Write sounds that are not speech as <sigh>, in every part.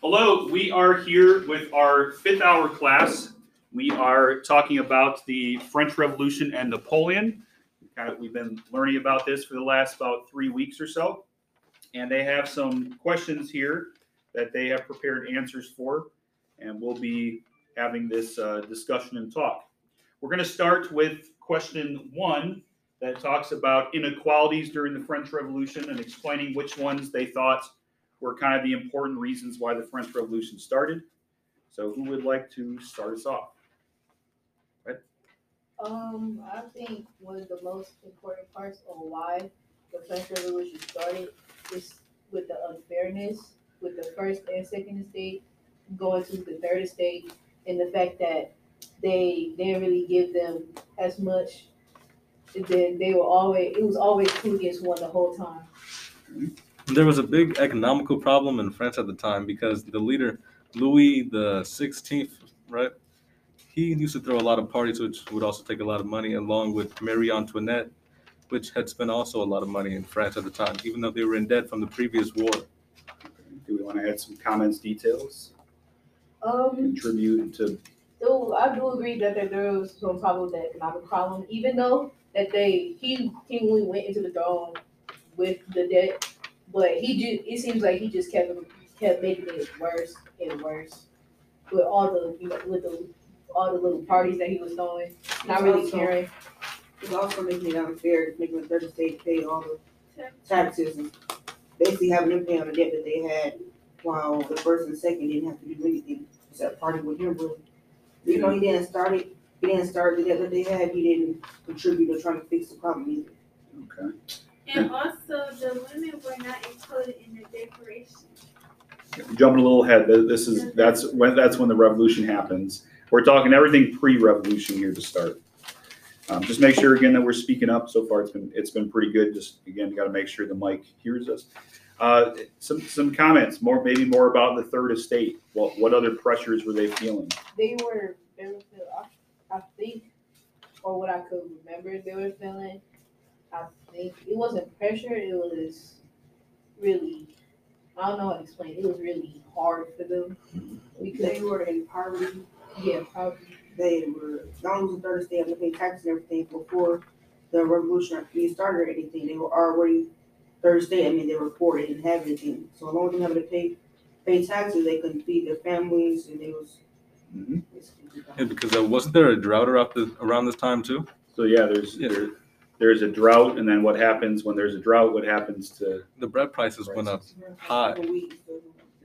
Hello, we are here with our fifth hour class. We are talking about the French Revolution and Napoleon. Kind of, we've been learning about this for the last about three weeks or so. And they have some questions here that they have prepared answers for. And we'll be having this uh, discussion and talk. We're going to start with question one that talks about inequalities during the French Revolution and explaining which ones they thought were kind of the important reasons why the French Revolution started. So, who would like to start us off? Right. Um, I think one of the most important parts of why the French Revolution started is with the unfairness with the first and second estate going to the third estate, and the fact that they didn't really give them as much. Then they were always it was always two against one the whole time. There was a big economical problem in France at the time because the leader Louis the Sixteenth, right? He used to throw a lot of parties, which would also take a lot of money, along with Marie Antoinette, which had spent also a lot of money in France at the time, even though they were in debt from the previous war. Do we want to add some comments, details, Um, contribute to? So I do agree that there, there was some problem with the economic problem, even though that they he kingly went into the throne with the debt, but he just it seems like he just kept kept making it worse and worse with all the you know with the all the little parties that he was throwing, not really Also- caring. It's also making it unfair, making the third state pay all the taxes and basically having them pay on the debt that they had while the first and second didn't have to do anything except party with him really. Even though he didn't start it, he didn't start the debt that they had, he didn't contribute to trying to fix the problem either. Okay. And also, the women were not included in the declaration. Jumping a little ahead, th- this is, that's when, that's when the revolution happens. We're talking everything pre-revolution here to start. Um, just make sure again that we're speaking up. So far, it's been, it's been pretty good. Just again, got to make sure the mic hears us. Uh, some, some comments, more, maybe more about the third estate. What, what other pressures were they feeling? They were they were feel, I, I think, or what I could remember, they were feeling. I think it wasn't pressure. It was really I don't know how to explain. It was really hard for them because They were in poverty, yeah, probably they were, not only was the third state having to pay taxes and everything before the revolution actually started or anything, they were already third state, I mean, they were poor, they didn't have anything. So as long as they having to pay, pay taxes, they couldn't feed their families and they was Mhm. Yeah, because uh, wasn't there a drought around, the, around this time too? So yeah, there's, Yeah. there, there's a drought and then what happens when there's a drought, what happens to, The bread prices went up. High.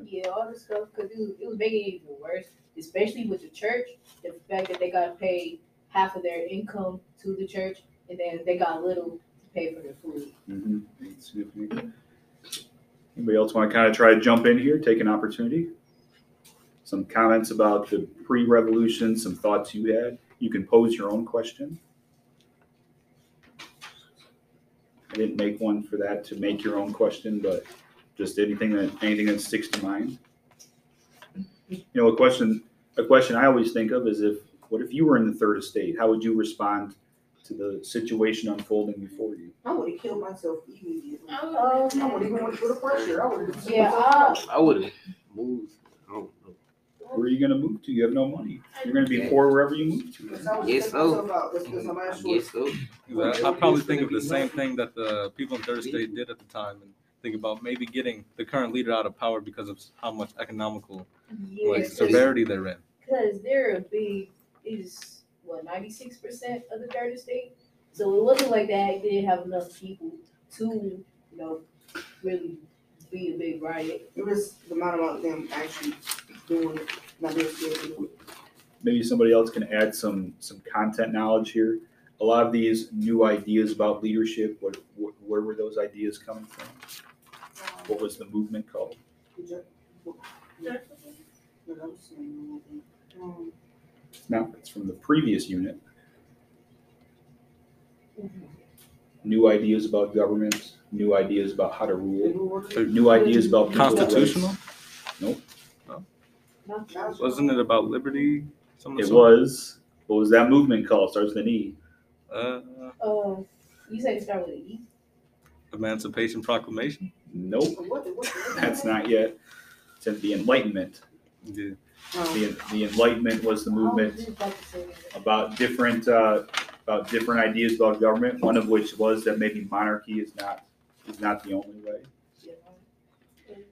yeah, all this stuff because it was, it was making it even worse, especially with the church. The fact that they got to pay half of their income to the church, and then they got little to pay for their food. Mhm. Significant. Anybody else want to kind of try to jump in here, take an opportunity? Some comments about the pre-revolution, some thoughts you had. You can pose your own question. I didn't make one for that to make your own question, but just anything that, anything that sticks to mind. You know, a question, a question I always think of is if, what if you were in the third estate? How would you respond to the situation unfolding before you? I would have killed myself immediately. Oh, I wouldn't even want to put the pressure, I would have. Yeah, uh, I, I would have moved. I don't know. Where are you gonna move to? You have no money. You're gonna be poor wherever you move to. Because I Yes, thinking so. Oh. myself out, that's because I'm actually. guess so. I, I probably think of the same thing that the people in third state did at the time, and think about maybe getting the current leader out of power because of how much economical yeah, like 'cause- severity they're in. Because they're a big, is what, 96% of the third estate? So it wasn't like that, they didn't have enough people to, you know, really be a big riot. It was the amount of them actually doing it, not it. Maybe somebody else can add some, some content knowledge here. A lot of these new ideas about leadership, what, where were those ideas coming from? What was the movement called? No, it's from the previous unit. New ideas about government, new ideas about how to rule, new ideas about people's rights. Constitutional? Not- Wasn't it about liberty? Some of the It sort? was, what was that movement called? Starts with an E. Uh, Uh, you said it start with an E? Emancipation Proclamation. Nope, What the- what the- that's not yet. to the Enlightenment. Yeah. Um, The, the Enlightenment was the movement I about to say that. about different uh, about different ideas about government. One of which was that maybe monarchy is not is not the only way.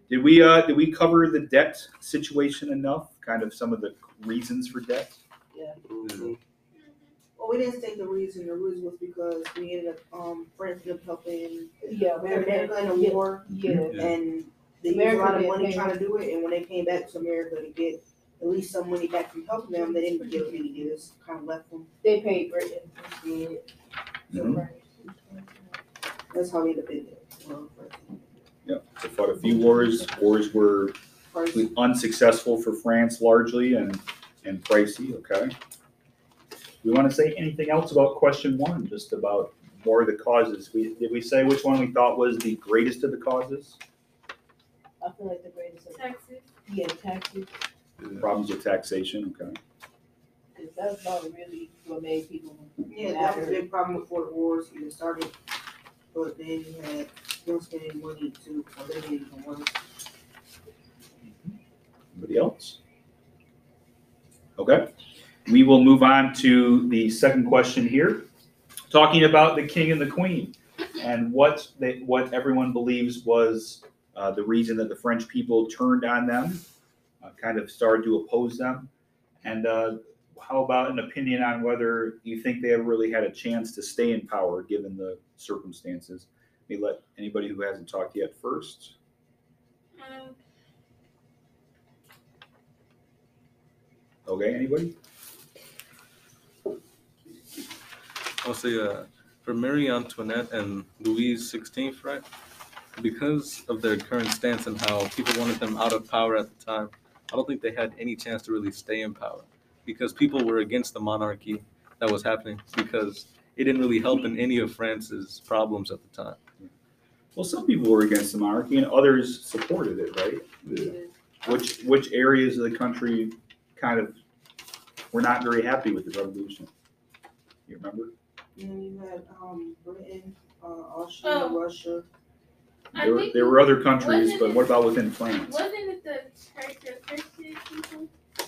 Did we uh, did we cover the debt situation enough? Kind of some of the reasons for debt. Mhm. Well, we didn't state the reason, the reason was because we ended up, um, France ended up helping Yeah, America in the yeah, war, Yeah, Yeah. and they used a lot of money trying to do it, and when they came back to America to get at least some money back from helping them, they didn't get any, they just kind of left them. they paid Britain instead. Mhm. That's how we ended up in it. Well, first- They fought a few wars. Wars were First, unsuccessful for France largely and and pricey. Okay. We want to say anything else about question one? Just about more of the causes. We did we say which one we thought was the greatest of the causes? I feel like the greatest, of- Texas. yeah, taxes, Problems with taxation. Okay. that's about really what made people. yeah, that was a big problem before the wars even started, but then you had money didn't even worse. Anybody else? Okay, we will move on to the second question here, talking about the king and the queen and what they, what everyone believes was uh, the reason that the French people turned on them, uh, kind of started to oppose them, and uh, how about an opinion on whether you think they ever really had a chance to stay in power given the circumstances? May let anybody who hasn't talked yet first. Um, Okay, anybody? I'll say uh, for Marie Antoinette and Louise XVI, right? Because of their current stance and how people wanted them out of power at the time, I don't think they had any chance to really stay in power because people were against the monarchy that was happening because it didn't really help in any of France's problems at the time. Well, some people were against the monarchy and others supported it, right? Which which areas of the country kind of were not very happy with the revolution? You remember? And you had, um, Britain, uh, Austria, Oh. Russia, I There were, think there were other countries, wasn't but it- what about within France? Wasn't it the church of Christian people?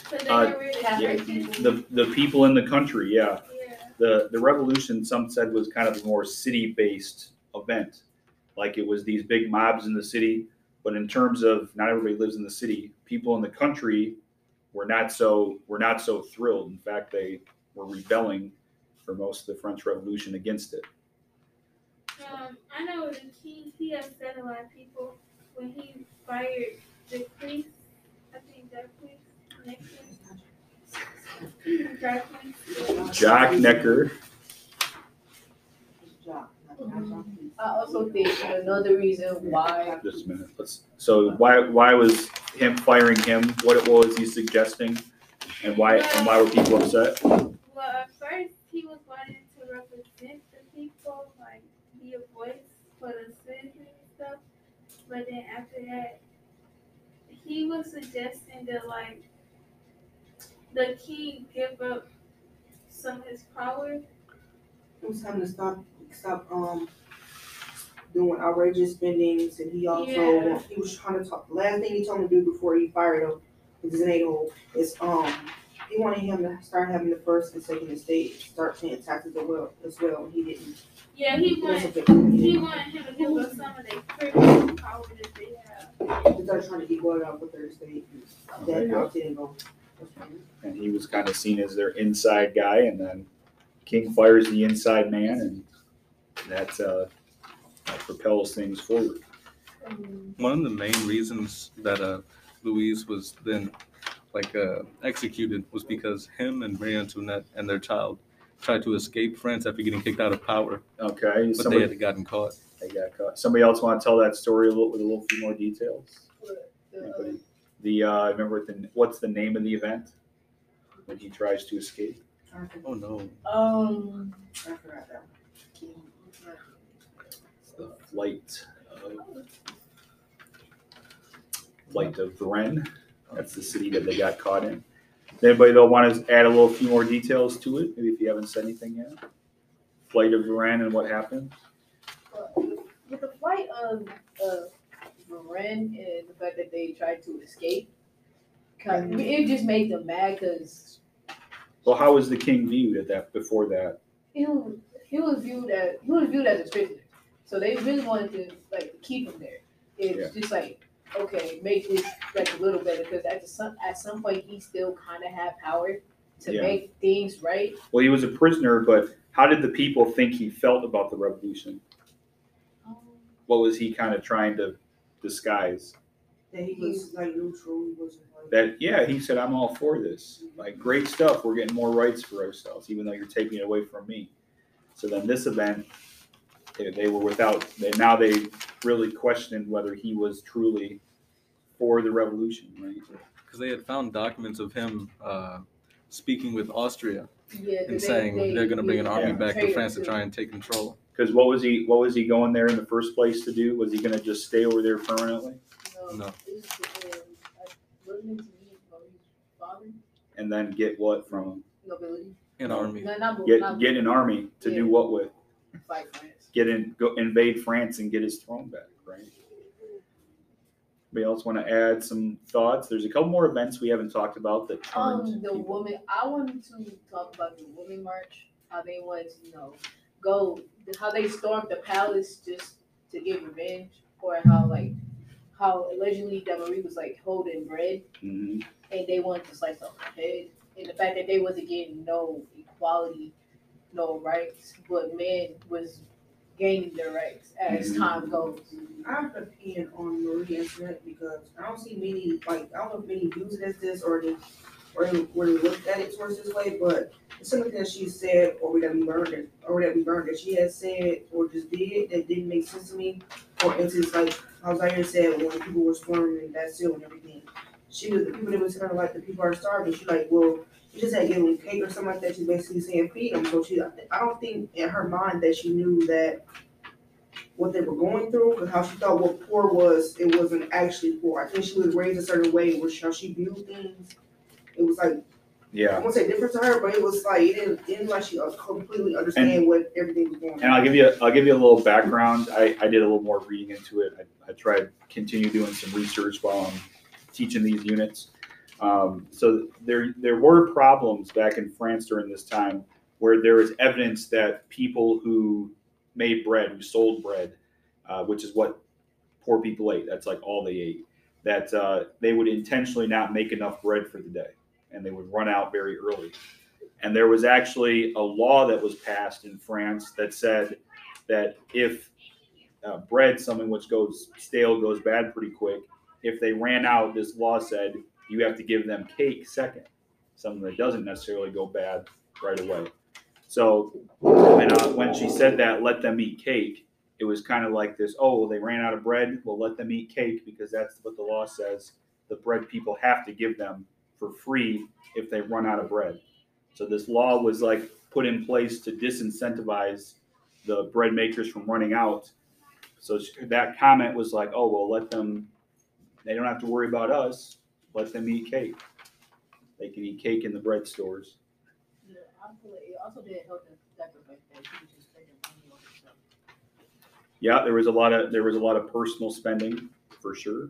So they Uh, were rid Catholic Christians? people. The the people in the country, yeah. Yeah. The the revolution, some said, was kind of a more city based event, like it was these big mobs in the city. But in terms of not everybody lives in the city, people in the country were not so were not so thrilled. In fact, they were rebelling for most of the French Revolution against it. Um, I know the king, he upset a lot of people when he fired the priest. I think that priest next to Jack. Jacques Necker, Jock, not- not Jock. I also think another reason why, just a minute. Let's. So why why was him firing him? What what was he suggesting, and why and why were people upset? Well, at first he was wanting to represent the people, like be a voice for the citizens and stuff. But then after that, he was suggesting that like the king give up some of his power. He was having to stop, stop, um, doing outrageous spendings, and he also, Yeah. he was trying to talk, the last thing he told him to do before he fired him, is his NATO, is, um, he wanted him to start having the first and second estate, start paying taxes as well, as well, and he didn't. Yeah, he That's wanted he wanted him to give up some of their privilege power that they have. He started trying to equal it out with their estate, that you didn't go. And he was kind of seen as their inside guy, and then King fires the inside man, and that uh, propels things forward. One of the main reasons that uh, Louise was then like uh, executed was because him and Marie Antoinette and their child tried to escape France after getting kicked out of power, Okay, but they had gotten caught. they got caught. Somebody else want to tell that story a little with a little few more details? the, Anybody? The uh, remember the what's the name of the event when he tries to escape? Oh no! um, I forgot that one. The flight. Of, flight of Rennes. That's the city that they got caught in. Anybody though want to add a little few more details to it? Maybe if you haven't said anything yet. Flight of Rennes and what happened. with the flight of, uh, and the fact that they tried to escape. It just made them mad because Well, how was the king viewed at that before that? he was he was viewed as he was viewed as a prisoner. So they really wanted to like keep him there. It's just like okay, make this like a little better because at some at some point he still kind of had power to Yeah. make things right. Well, he was a prisoner, but how did the people think he felt about the revolution? Um, what was he kind of trying to disguise? That he was like neutral, he wasn't like. That yeah, he said, "I'm all for this. Like great stuff. We're getting more rights for ourselves, even though you're taking it away from me." So then this event, they, they were without. They, now they really questioned whether he was truly for the revolution, right? Because they had found documents of him uh, speaking with Austria Yeah, 'cause and they- saying they- they, are going to bring an yeah, army back to France to try and take control. Because what was he? What was he going there in the first place to do? Was he going to just stay over there permanently No, No. it was, uh, I wasn't it to me about his father and then get what from him? nobility. An army. No, not, Get not get an army to do what with? fight France. Get in, go invade France and get his throne back, right? Anybody else want to add some thoughts? There's a couple more events we haven't talked about that turned. Um, the people- woman. I wanted to talk about the woman march. How they wanted to, you know, go. How they stormed the palace just to get revenge, or how like how allegedly Marie was like holding bread Mhm. and they wanted to slice off her head, and the fact that they wasn't getting no equality, no rights, but men was gaining their rights as Mhm. time goes. I have an opinion on Marie Antoinette because I don't see many, like, I don't know if many use it as this or they, or they, or they looked at it towards this way, but something that she said or that we learned it, or that we learned that she has said or just did that didn't make sense to me. For instance, like, how Zaire said when people were storming that seal and everything, she was, the people that was kind of like, the people are starving, she like, well, you just had to give them cake or something like that, she's basically saying feed them, so she, I don't think in her mind that she knew that what they were going through, because how she thought what poor was, it wasn't actually poor. I think she was raised a certain way, which how she viewed things. It was like yeah. I won't say different to her, but it was like it didn't, it didn't like she uh, completely understand what everything was going on. and I'll give you I'll give you a little background. I, I did a little more reading into it. I, I tried to continue doing some research while I'm teaching these units. Um, so there there were problems back in France during this time where there was evidence that people who made bread, who sold bread, uh, which is what poor people ate. That's like all they ate. That uh, they would intentionally not make enough bread for the day, and they would run out very early. And there was actually a law that was passed in France that said that if uh, bread, something which goes stale, goes bad pretty quick, if they ran out, this law said you have to give them cake second, something that doesn't necessarily go bad right away. So when, uh, when she said that, let them eat cake, it was kind of like this oh, well, they ran out of bread, well, let them eat cake because that's what the law says. The bread people have to give them for free if they run out of bread. So this law was like put in place to disincentivize the bread makers from running out. So that comment was like, oh, well, let them, they don't have to worry about us. Let them eat cake. They can eat cake in the bread stores. Yeah, I feel like it also didn't help the fact that that she was just spending money on herself. Yeah, there was a lot of, there was a lot of personal spending for sure.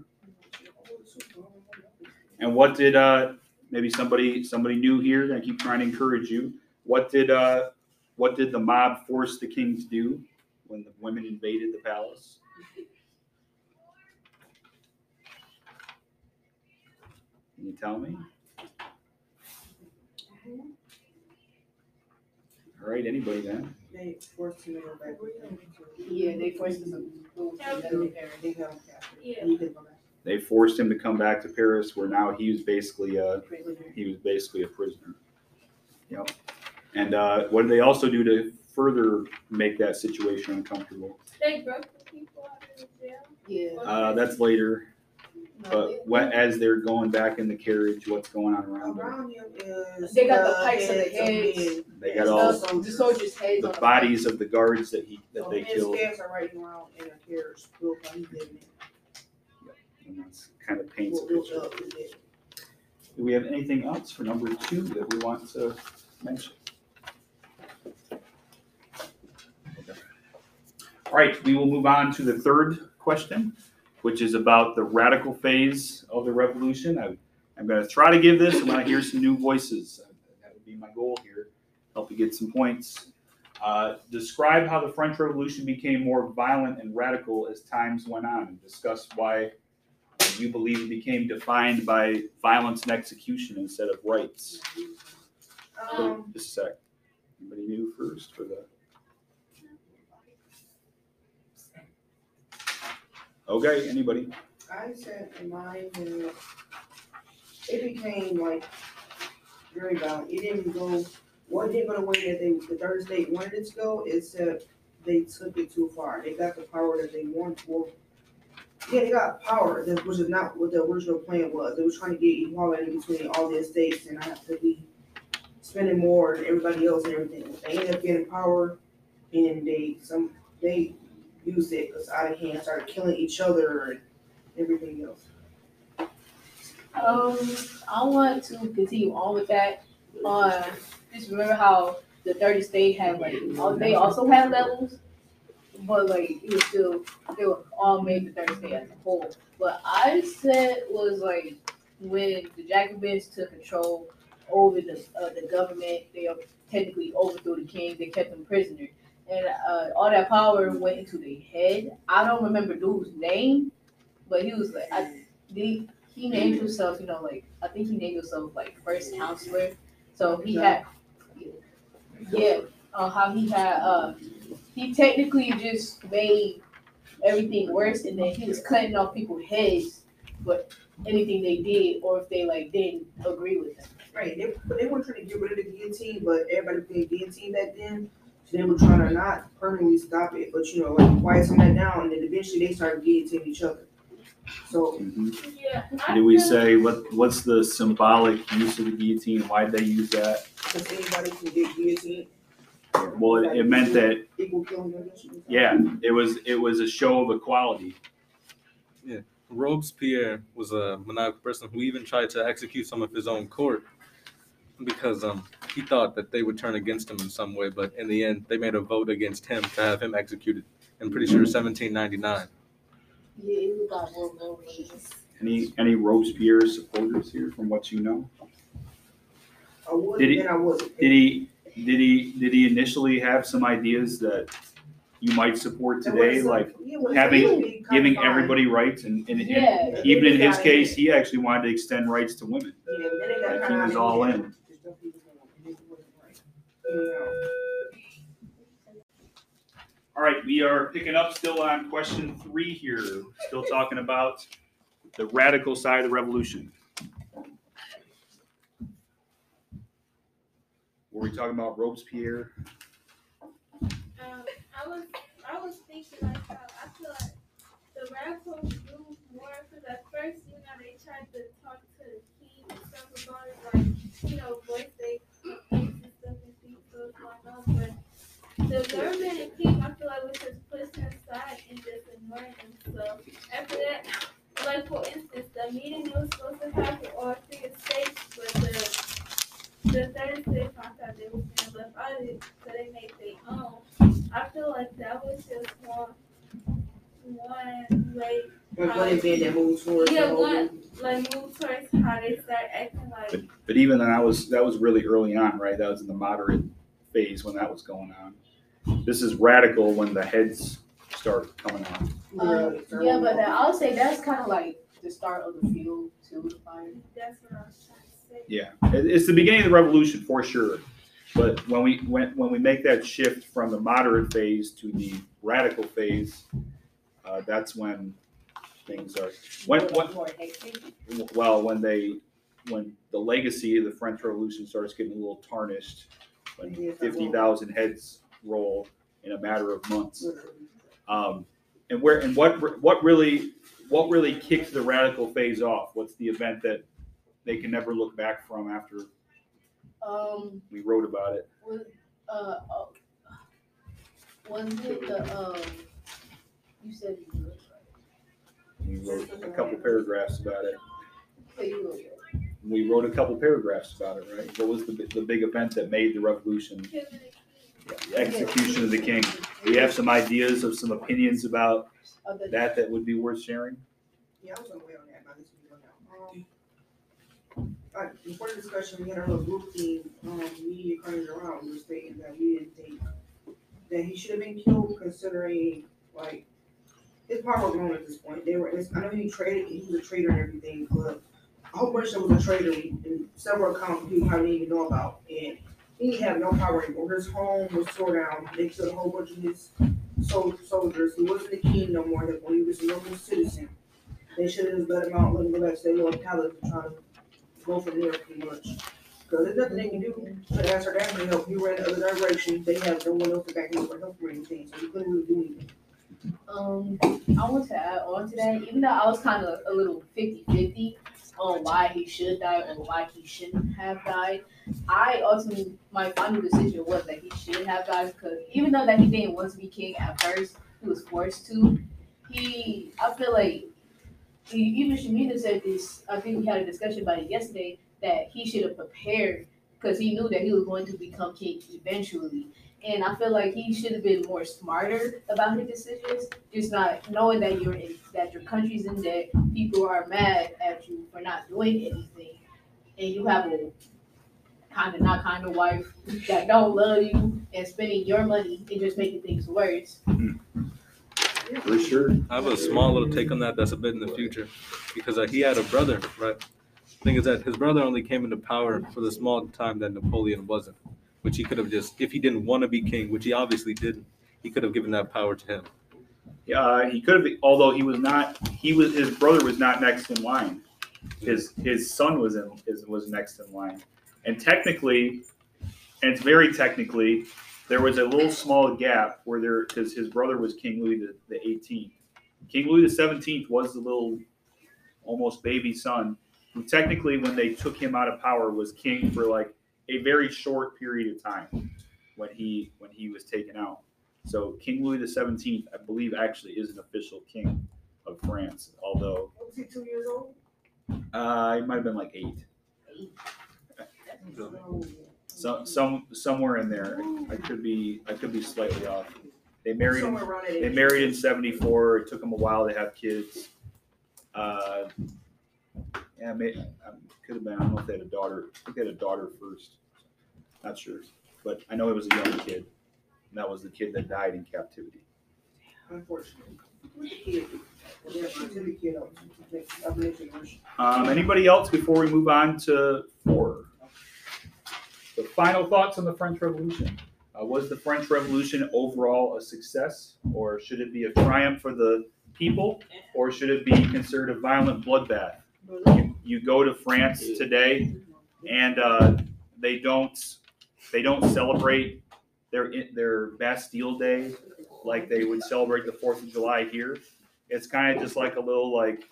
And what did, uh, maybe somebody, somebody new here, I keep trying to encourage you. What did, uh, what did the mob force the king to do when the women invaded the palace? <laughs> Can you tell me? All right, anybody then? They forced him to go back. Yeah, they forced us to move to another. They held him captive. Yeah. He couldn't go back. They forced him to come back to Paris where now he was basically, prisoner. he was basically a prisoner. Yep. And uh, what did they also do to further make that situation uncomfortable? They broke the people out of the jail. Yeah. Uh, that's later, No, but what, as they're going back in the carriage, what's going on around them? Around him is. They got the pikes on the of heads. men. They got all the the soldiers' heads the on bodies of the guards that he that So they his killed, heads are right around in a carriage, built by his dead man. and that's kind of paints a Built picture. up, his dead. Do we have anything else for number two that we want to mention? Okay. All right, we will move on to the third question. Which is about the radical phase of the revolution. I, I'm going to try to give this. I want to hear some new voices. That would be my goal here. Help you get some points. Uh, describe how the French Revolution became more violent and radical as times went on, and discuss why you believe it became defined by violence and execution instead of rights. Um, Just a sec. Anybody new first for the? Okay, anybody? I said in mine, when it became like very violent. It didn't go, what didn't go the way that they, the third state wanted it to go, except they took it too far. They got the power that they want, well, yeah, they got power, which is not what the original plan was. They were trying to get equality between all the estates and I have to be spending more than everybody else and everything. They ended up getting power and they, some, they used it, was out of hand, started killing each other and everything else. Um, I want to continue on with that. Uh, just remember how the thirty state had like, they also had levels, but like it was still they were all made the thirty state as a whole. What I said was like when the Jacobins took control over the uh, the government, they technically overthrew the king. They kept them prisoner, and uh, all that power went into the head. I don't remember dude's name, but he was like I. He named himself, you know, like I think he named himself like first counselor. So he had, yeah, uh, how he had, uh, he technically just made everything worse, and then he was cutting off people's heads, but anything they did, or if they like didn't agree with him. Right, they, but they weren't trying to get rid of the guillotine, but everybody became guillotine back then. So they were trying to not permanently stop it, but you know, like quieten that down, and then eventually they started guillotining each other. So, mm-hmm. Yeah. I Do we feel- say what, what's the symbolic use of the guillotine? Why did they use that? because anybody can get guillotined, Well, it, it meant that, equal killing, I guess you can say. yeah, it was, it was a show of equality. Robespierre was a maniacal person who even tried to execute some of his own court because um he thought that they would turn against him in some way, but in the end they made a vote against him to have him executed. I'm pretty sure 1799. Yeah, it was about more more Any, any Robespierre supporters here from what you know? I was, Did he- and I wasn't. Did he, did he, did he initially have some ideas that you might support today, was like some- having- some people be giving everybody rights and, and, and even in his Yeah. case, he actually wanted to extend rights to women. Yeah, then they got Like, he was all out in. hand. Just don't be the one, and it wasn't right. Yeah. All right, we are picking up still on question three here, still talking about the radical side of the revolution. Were we talking about Robespierre? Um, I was, I was thinking like how I feel like the radicals do more because at first, you know, they tried to talk to the king and stuff about it, like, you know, voice their the government and king, I feel like was just pushed aside and just ignoring them. So after that, like for instance, the meeting that was supposed to happen all three states, but the the third state found out they was being left out of it, so they made their own. I feel like that was just one, one way, Like one event that moves towards Yeah, one- like move towards how they start acting like. But, but even then, that was, that was really early on, right? That was in the moderate phase when that was going on. This is radical when the heads start coming out. Um, yeah, but then I'll say that's kind of like the start of the field to the fire. That's what I was trying to say. Yeah, it, it's the beginning of the revolution for sure. But when we when when we make that shift from the moderate phase to the radical phase, uh, that's when things are when, when More well when they when the legacy of the French Revolution starts getting a little tarnished, when fifty thousand heads roll in a matter of months. Um, and where and what what really what really kicks the radical phase off? What's the event that they can never look back from after Um, we wrote about it? was uh, uh was it the um? You said you were We wrote a couple paragraphs about it. right. You were right. We wrote a couple paragraphs about it, right? What was the the big event that made the revolution? Execution of the king. Do you have some ideas of some opinions about that that would be worth sharing? Yeah, I was on the way on that, but. Um, before the discussion, we had our little group thing, um, media coming around, we were stating that we didn't think that he should have been killed considering, like, his power was gone at this point. They were, it's- I know he traded, he was a trader and everything, but bunch of them was a trader and several accounts people probably didn't even know about. And he have no power anymore. His home was tore down. They killed a whole bunch of his sol- soldiers. He wasn't a king no more. He was a normal citizen. They should have just let him out, let him go back to their little palace and try to go from there pretty much. Cause there's nothing they can do to ask her dad help. He ran the other direction. They have no one else to back him up or help him or anything, so he couldn't really do anything. Um, I want to add on to that, even though I was kind of a little 50-50 on why he should die and why he shouldn't have died. I ultimately, my final decision was that he should have died because even though that he didn't want to be king at first, he was forced to. He, I feel like, he, even Shamina said this. I think we had a discussion about it yesterday that he should have prepared because he knew that he was going to become king eventually. And I feel like he should have been more smarter about his decisions. Just not knowing that you're in, that your country's in debt, people are mad at you for not doing anything, and you have a kind of not kind of wife that don't love you and spending your money and just making things worse. For sure. I have a small little take on that. That's a bit in the future, because uh, he had a brother, right? Thing is that his brother only came into power for the small time that Napoleon wasn't, which he could have just, if he didn't want to be king, which he obviously didn't, he could have given that power to him. Uh, he could have, although he was not, he was, his brother was not next in line. His, his son was in, is, was next in line. And technically, and it's very technically, there was a little small gap where there, because his brother was King Louis the, the 18th. King Louis the 17th was the little, almost baby son, who technically, when they took him out of power, was king for like a very short period of time when he when he was taken out. So King Louis the Seventeenth, I believe, actually is an official king of France. Although Was he two years old? uh, he might have been like eight, So, some some somewhere in there. I could be I could be slightly off. They married Somewhere around that age. they married in seventy four. It took them a while to have kids. Uh, yeah, I may, um, could have been. I don't know if they had a daughter. I think they had a daughter first. Not sure, but I know it was a young kid. And that was the kid that died in captivity. Unfortunately. Kid. Yeah, until the kid, I was mentioning worse. Um, anybody else before we move on to four? The final thoughts on the French Revolution. Uh, was the French Revolution overall a success, or should it be a triumph for the people, or should it be considered a violent bloodbath? You, you go to France today, and uh, they don't they don't celebrate their their Bastille Day like they would celebrate the Fourth of July here. It's kind of just like a little like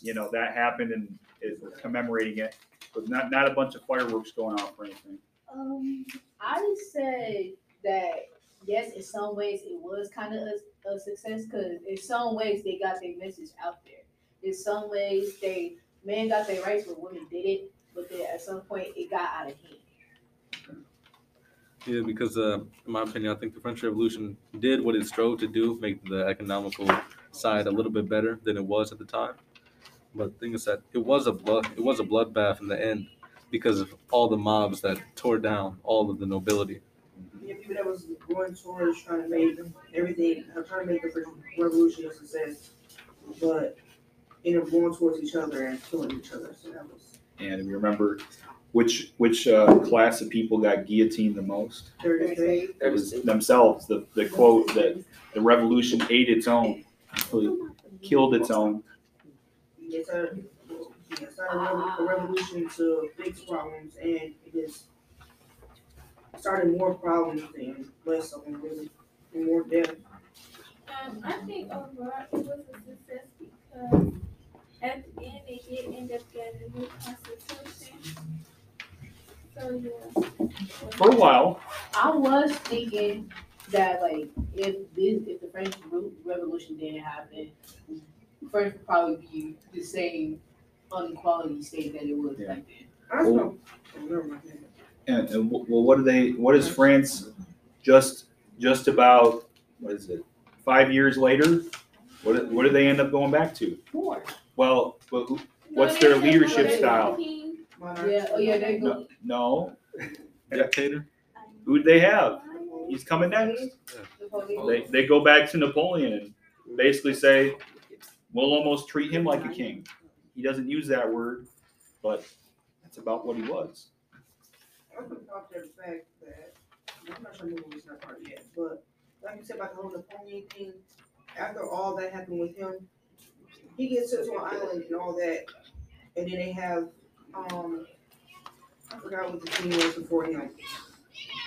you know that happened and is commemorating it, but not not a bunch of fireworks going off or anything. Um, I say that yes, in some ways it was kind of a, a success because in some ways they got their message out there. In some ways they men got their rights, but women didn't. But then at some point it got out of hand. Yeah, because uh, in my opinion, I think the French Revolution did what it strove to do, make the economical side a little bit better than it was at the time. But the thing is that it was a blood, it was a bloodbath in the end because of all the mobs that tore down all of the nobility. Yeah, people that was going towards trying to make everything, uh, trying to make the French Revolution a success, but ended up going towards each other and killing each other. So that was And we remember which which uh, class of people got guillotined the most. very great. It was themselves. The the quote that the revolution ate its own, killed its own. It started, it started a revolution to fix problems, and it just started more problems than less of them, really, and more death. Um, I think overall it was a success because at the end they did end up getting a new constitution. So yeah. For a while, I was thinking that like if this if the French Revolution didn't happen, France would probably be the same unequality state that it was Yeah. back then. I don't know. And, and well, what do they? What is France? Just just about what is it? Five years later, what do- what do they end up going back to? More. Well, but who, No, What's their leadership style? Yeah, oh yeah, they go. no, no. Dictator. Who'd they have? He's coming next. The. They, they go back to Napoleon and basically say, we'll almost treat him like a king. He doesn't use that word, but that's about what he was. I'm gonna talk to the fact that, I'm not sure the movie's not part yet, but like you said about the whole Napoleon thing, after all that happened with him, he gets sent to an island and all that, and then they have, um, I forgot what the king was before him.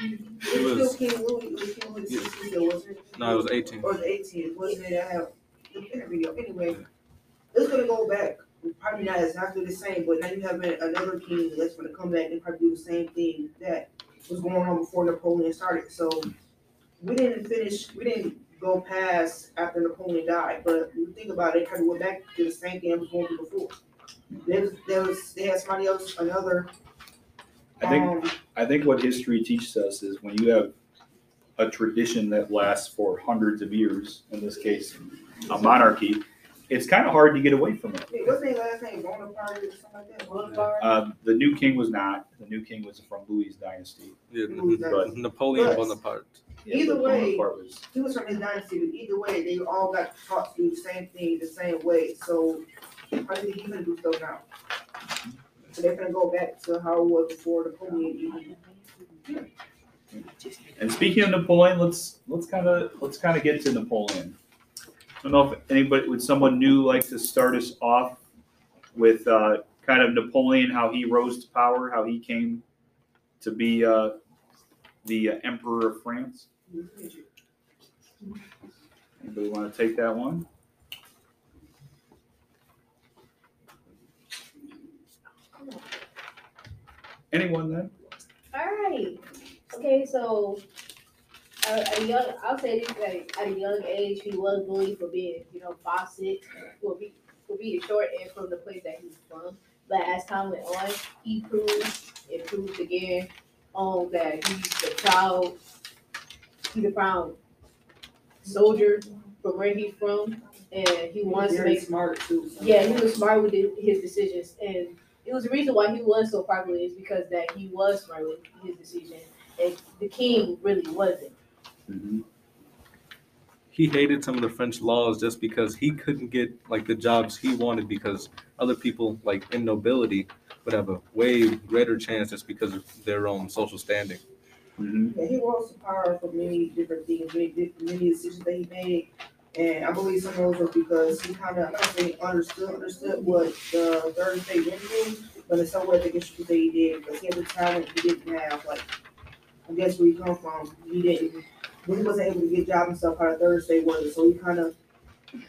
It It was was- still King Louis, it was King Louis Yeah. still, wasn't it? No, it was 18. Or the eighteenth, wasn't it? I have the video, anyway. It's gonna go back, probably not exactly the same, but now you have another king that's gonna come back and probably do the same thing that was going on before Napoleon started, so. We didn't finish, we didn't go past after Napoleon died, but when you think about it, it kind of went back to the same thing that was going through before. There was, there was, they had somebody else, another, I think, um, I think what history teaches us is when you have a tradition that lasts for hundreds of years, in this case, a monarchy, it's kind of hard to get away from it. what's their last name, Bonaparte or something like that? Bonaparte. Uh, the new king was not. The new king was from Louis' dynasty. Yeah, But- Napoleon but- Bonaparte. Yeah, Either but way- Bonaparte was- he was from his dynasty, but either way, they all got taught to do the same thing the same way. So I think he's gonna do so now. So they're gonna go back to how it was before Napoleon. And speaking of Napoleon, let's let's kind of let's kind of get to Napoleon. I don't know if anybody would someone new like to start us off with uh, kind of Napoleon, how he rose to power, how he came to be uh, the uh, emperor of France. Anybody want to take that one? Anyone then? Alright, okay, so, at a young, I'll say this, like, at a young age, he was bullied for being, you know, six, for be, for being short and from the place that he's from. But as time went on, he proved, it proved again, um, that he's a proud, he's a proud soldier from where he's from, and he wants to Very make smart too. so- yeah, he was smart with his- his decisions, and it was the reason why he was so popular is because that he was smart with his decision, and the king really wasn't. Mm-hmm. He hated some of the French laws just because he couldn't get like the jobs he wanted because other people like in nobility would have a way greater chance just because of their own social standing. Hmm Yeah, he rose to power for many different things, many, many decisions that he made. And I believe some of those were because he kind of, I don't think understood, understood what the third state went through, but in some ways, I guess you could say he did, because he had the talent he didn't have, like, I guess where he come from, he didn't, he wasn't able to get jobs and stuff how the third state was, so he kind of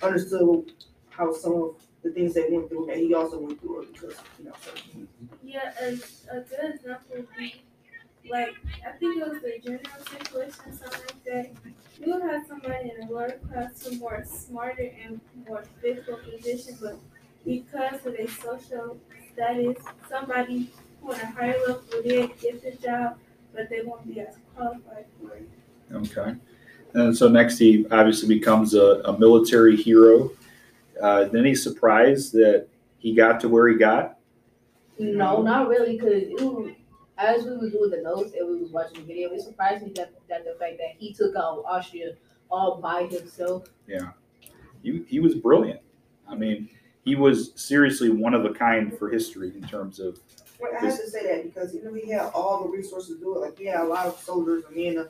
understood how some of the things they went through, that he also went through, it because, you know, so. Yeah, a, a good example would be like I think it was the general situation, something like that. You would have somebody in a lower class who more smarter and more fit for position, but because of their social status, somebody who on a higher level did get the job, but they won't be as qualified for it. Okay. And so next he obviously becomes a, a military hero. Uh, then he's surprised that he got to where he got. No, not really, because it was, as we was doing the notes and we was watching the video, it surprised me that, that the fact that he took out Austria all by himself. Yeah, he, he was brilliant. I mean, he was seriously one of a kind for history in terms of Well, I have to say that because even though he had all the resources to do it, like he had a lot of soldiers and men to uh,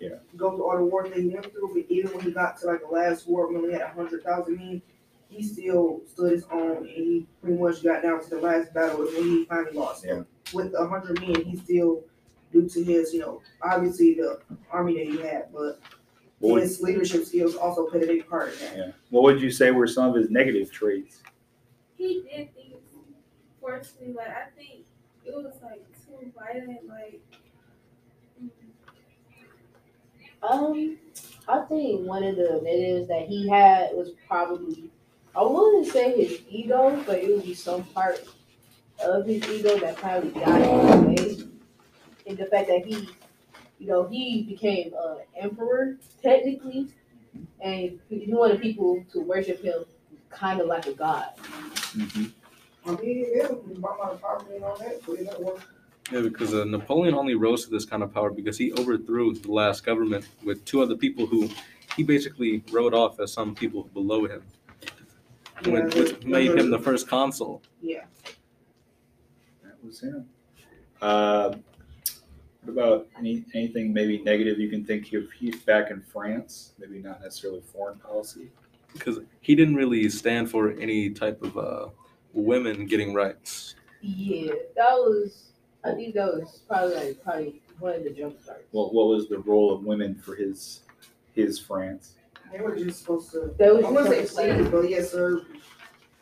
Yeah. go through all the wars that he went through, but even when he got to like the last war, when he had a hundred thousand men, he still stood his own and he pretty much got down to the last battle and when he finally lost. Yeah. With a hundred men, he still, due to his, you know, obviously the army that he had, but what would, his leadership skills also played a big part in that. yeah. what would you say were some of his negative traits? He did things forcefully, like I think it was like too violent, like mm, Um, I think one of the negatives that he had was probably, I wouldn't say his ego, but it would be some part of his ego that probably got in his way. And the fact that he, you know, he became an emperor technically, and he wanted people to worship him kind of like a god. Mhm. I mean, yeah, my my property and all that, so it don't. Yeah, because uh, Napoleon only rose to this kind of power because he overthrew the last government with two other people who he basically wrote off as some people below him, Yeah, which, which made him the first consul. Yeah. That was him. Uh, what about any, anything maybe negative you can think of he's back in France? Maybe not necessarily foreign policy. because he didn't really stand for any type of uh, women getting rights. Yeah, that was. I think that was probably like probably one of the jump starts. What what was the role of women for his his France? They were just supposed to, That was I wouldn't say just- slaves, but yes, sir.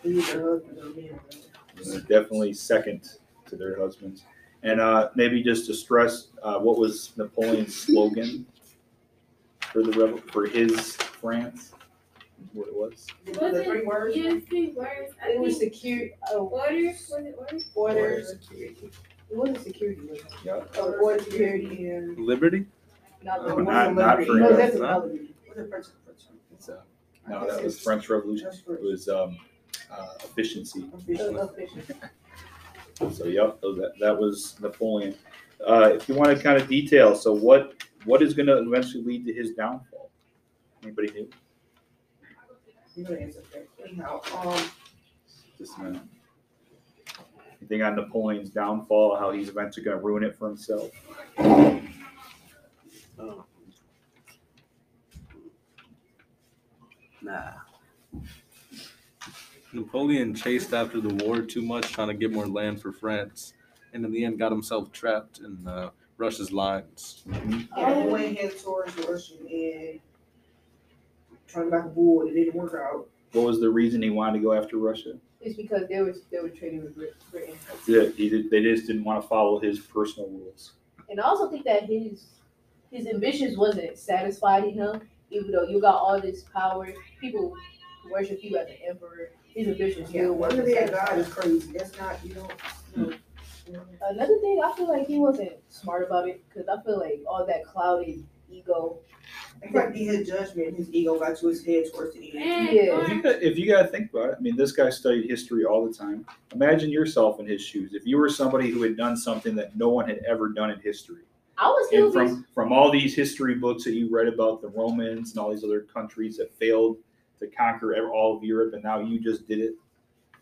Either husband or man. They're definitely second to their husbands. And uh, maybe just to stress, uh, what was Napoleon's slogan for the rebel for his France? What it was? Was The three words? yeah, three words, I It was think, secure. Oh, order, was it order? orders. It wasn't security. Was it? Yeah. Oh, order security. and. Liberty? Not the Uh, one. not- not for- No, that's Huh? another. What's French? French? It's, uh, no, that was French Revolution. It was um, uh, efficiency. Official. So yep, that that was Napoleon. Uh, if you want to kind of detail, so what what is going to eventually lead to his downfall? Anybody new? You know the answer. Anyhow, Just a minute. Anything on Napoleon's downfall? How he's eventually going to ruin it for himself? Nah. Napoleon chased after the war too much, trying to get more land for France, and in the end got himself trapped in uh, Russia's lines. yeah, he went ahead towards Russia and trying to back a bull, it didn't work out. What was the reason he wanted to go after Russia? It's because they were they were trading with Britain. Yeah, he did, they just didn't want to follow his personal rules. And I also think that his his ambitions wasn't satisfied in him. Even though you got all this power, people worship you as an emperor. His ambitions Yeah, still one of wasn't God is crazy. That's not, you know. you know, you know. Another thing, I feel like he wasn't smart about it because I feel like all that clouded ego. It's like his judgment, his ego got to his head towards the end. Yeah. If you, got, if you got to think about it, I mean, this guy studied history all the time. Imagine yourself in his shoes. If you were somebody who had done something that no one had ever done in history, I was and from from all these history books that you read about the Romans and all these other countries that failed to conquer all of Europe, and now you just did it.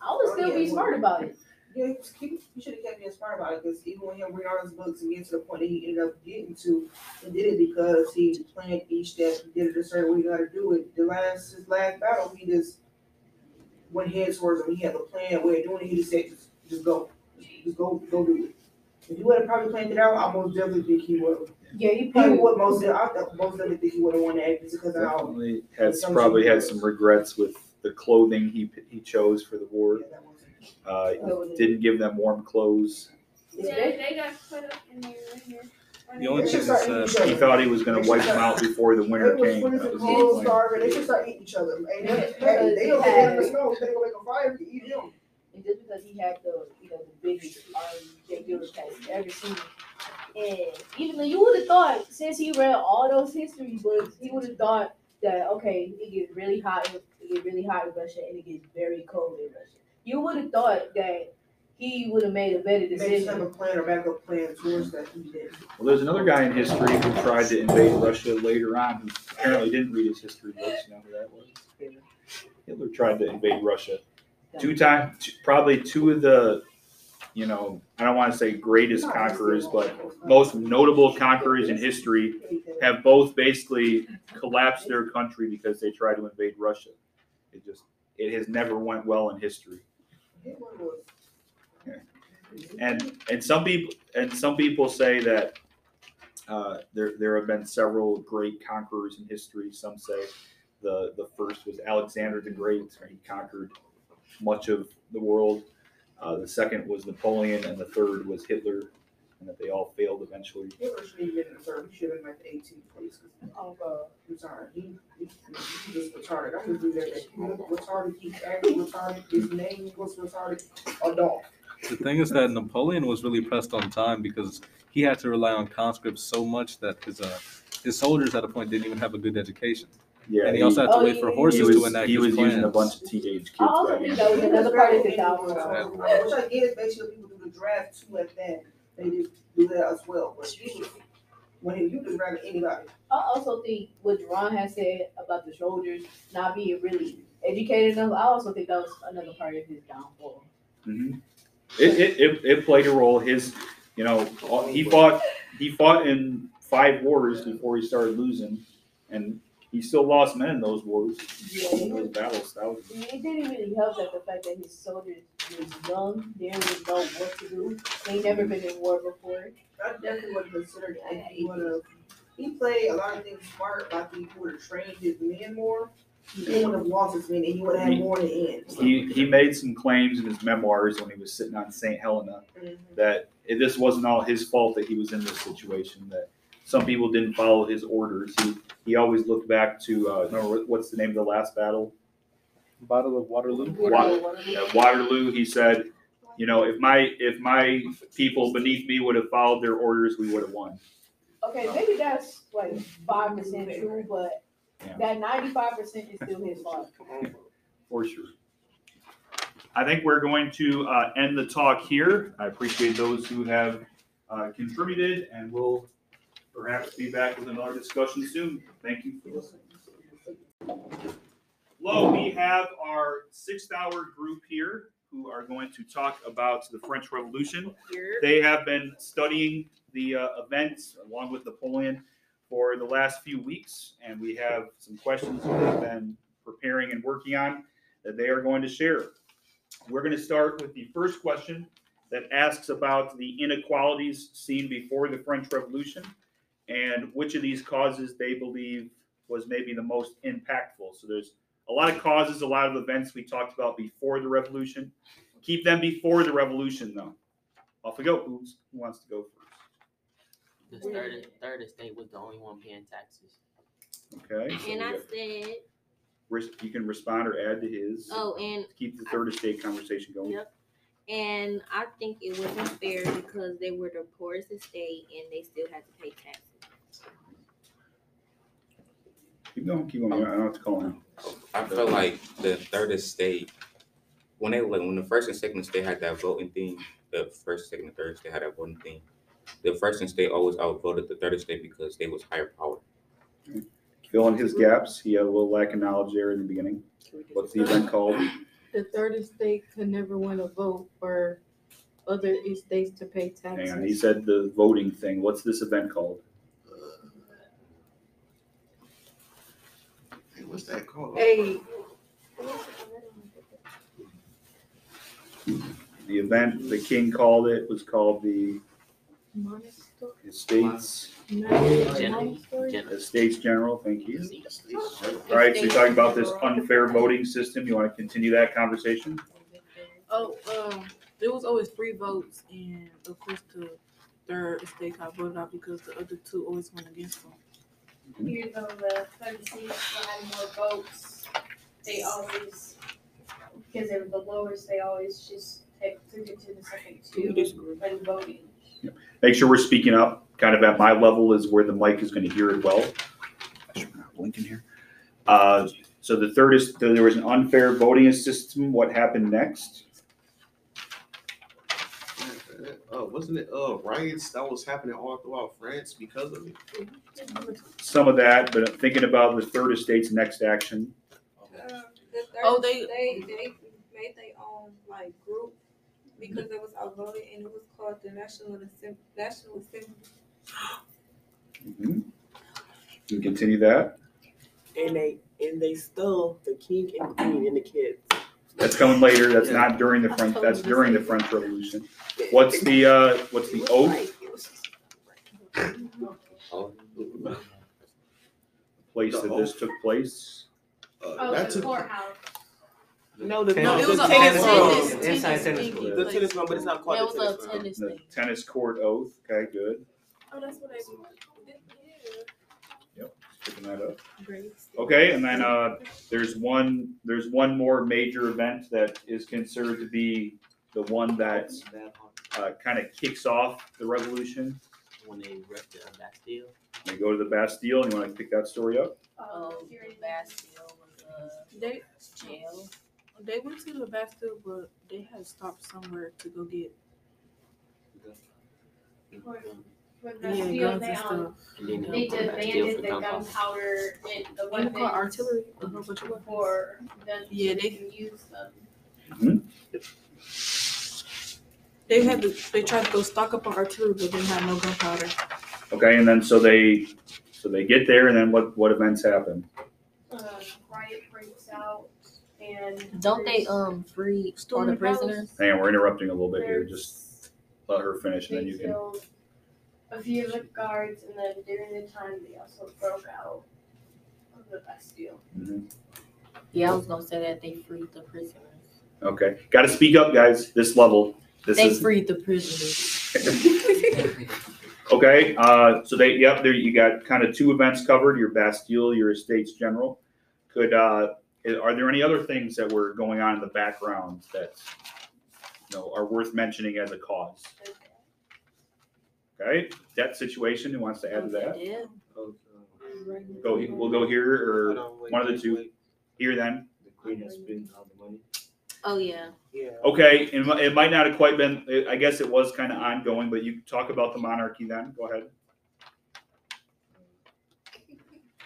I would still yeah, be smart about it. Yeah, he, was- he, he should have kept being smart about it because even when him read all his books and get to the point that he ended up getting to, he did it because he planned each step, he did it a certain way, he got to do it. The last his last battle, he just went head towards him. He had a plan, way of doing it. He just said, just, just go, just go, go do it. If you would have probably planned it out, I most definitely think he would. Yeah, he He probably would most, I th- most definitely think he would have won that just because of how. Definitely has Some probably had some regrets with the clothing he he chose for the war. Yeah, that was- Uh, That didn't give them warm clothes. Yeah, they got put up in there right here. The only They thing should is start eating that each other. He thought he was going to wipe them out before the winter They was came. freezing was his cold, plan. starving. They should start eating each other. Hey, Yeah, they, they don't because get in the he snow. They go make a fire to eat him. and just because he had the you know the biggest army that Gilbert has ever seen. And even though you would have thought, since he read all those history books, he would have thought that okay, it gets really hot, in- it gets really hot in Russia, and it gets very cold in Russia. You would have thought that he would have made a better Maybe have a decision. plan or backup plan towards that he did. Well, there's another guy in history who tried to invade Russia later on who apparently didn't read his history books. You know who that was? Hitler tried to invade Russia. Two times, probably two of the, you know, I don't want to say greatest conquerors, but most notable conquerors in history have both basically collapsed their country because they tried to invade Russia. It just, it has never went well in history. And and some people and some people say that uh, there there have been several great conquerors in history. Some say the the first was Alexander the Great, he conquered much of the world. Uh, the second was Napoleon, and the third was Hitler, and that they all failed eventually. Hitler should have been in the third. He should have been like the 18th place. 'cause Oh, God. I'm sorry. He, he, he just retarded. I'm gonna do that. He look retarded. He acting retarded. His name was retarded. A. The thing is that Napoleon was really pressed on time because he had to rely on conscripts so much that his uh, his soldiers at a point didn't even have a good education. Yeah, and he also had to Oh, wait for horses he to was, enact he his was using a bunch of teenage kids. I also back think in. that was another part of the downfall. Which I get is basically people do the draft too at that, they do do that as well, but he when you just rather anybody. I also think what Jerron has said about the soldiers not being really educated enough, I also think that was another part of his downfall. Mm-hmm. It, it, it, it played a role. His, you know, he fought, he fought in five wars before he started losing, and he still lost men in those wars. Yeah. In those battles, thousands. It didn't really help that the fact that his soldiers was young, they didn't really know what to do. They never been in war before. I definitely would have considered it if he would have, he played a lot of things smart, like he would have trained his men more. He would have lost his men and he would have had more in the end. He, he made some claims in his memoirs when he was sitting on St. Helena Mhm. that this wasn't all his fault that he was in this situation. That some people didn't follow his orders. He he always looked back to uh, remember what's the name of the last battle? Battle of Waterloo. Water- At Waterloo, he said, you know, if my if my people beneath me would have followed their orders, we would have won. Okay, maybe that's like five percent true, but Yeah. that ninety-five percent is still his fault. <laughs> For sure. I think we're going to uh, end the talk here. I appreciate those who have uh, contributed, and we'll perhaps be back with another discussion soon. Thank you for listening. Hello, we have our sixth-hour group here who are going to talk about the French Revolution. They have been studying the uh, events along with Napoleon for the last few weeks, and we have some questions that they've been preparing and working on that they are going to share. We're going to start with the first question that asks about the inequalities seen before the French Revolution and which of these causes they believe was maybe the most impactful. So there's a lot of causes, a lot of events we talked about before the revolution. Keep them before the revolution, though. Off we go. Who's, who wants to go first? The third, third estate was the only one paying taxes. Okay. so And I got- said, You can respond or add to his. oh, and Keep the third estate conversation going. Yep. and I think it wasn't fair because they were the poorest estate and they still had to pay taxes. Keep going, keep going. I don't have to call him. I feel like the third estate, when they like when the first and second estate had that voting thing, the first, second, and third estate had that voting thing. The first estate always outvoted the third estate because they was higher power. Fill in his gaps. He had a little lack of knowledge there in the beginning. What's the event called? The third estate could never win a vote for other estates to pay Hang on, he said the voting thing. What's this event called? What's that called? Hey, The event the king called it was called the monastery, Estates monastery? Gen- Estates General. Thank you. All right, so you're talking about this unfair voting system. You want to continue that conversation? Oh, um, there was always three votes and of course the third estate got voted out because the other two always went against them. Even though the third seats had more votes, they always, because they were the lowest, they always just take, took it to the second two when voting. Make sure we're speaking up. Kind of at my level is where the mic is going to hear it well. I should not blink in here. Uh, so the third is there was an unfair voting system. What happened next? Uh, wasn't it uh riots that was happening all throughout France because of it? Some of that, but I'm thinking about the third estate's next action. The third Oh, they- they they made their own like group because it was outvoted and it was called the National Assembly. National Assembly. Mhm. You continue that. and they and they stole the king and queen and the kids. That's coming later. That's not during the French. That's during the French Revolution. What's the uh, what's the oath? Place that this took place. Uh, Oh, that the took, courthouse. No, the No, no, it was a tennis tennis- tennis- Inside tennis tennis court. The tennis club, but it's not That called the tennis a tennis The tennis court oath. Okay, good. Oh, that's what they yeah. Picking that up. Great. Okay, and then uh, there's one there's one more major event that is considered to be the one that uh, kind of kicks off the revolution. when they wrecked the Bastille. They go to the Bastille, and you want to pick that story up? Oh, the Bastille was a They jail. they went to the Bastille, but they had stopped somewhere to go get For, for the yeah, Bastille, guns they, and um, stuff. And then they put Bastille demanded for the gunpowder. gunpowder and the And they call weapons artillery, a whole bunch of weapons. for them Yeah, they- even use them. They had to, they tried to go stock up on artillery, but they didn't have no gunpowder. Okay, and then so they, so they get there, and then what, what events happen? Um, riot breaks out and. Don't they there's- um free all Storm the the prisoners? Hang on, we're interrupting a little bit here, there's- just let her finish, and then They you can. killed a few of the guards, and then during the time, they also broke out of the Bastille. Mhm. Yeah, I was gonna say that they freed the prisoners. Okay, gotta speak up, guys, this level, this They is. <laughs> freed the prisoners. <laughs> Okay, uh, so they, yep, there, you got kind of two events covered, your Bastille, your Estates General. Could, uh, are there any other things that were going on in the background that, you know, are worth mentioning as a cause? Okay, debt situation, who wants to add to that? Yeah. Go, we'll go here, or one of the two, here then? The queen has spent all the money. Oh yeah. Yeah. Okay, it mi- it might not have quite been, I guess it was kind of ongoing, but you talk about the monarchy then, go ahead.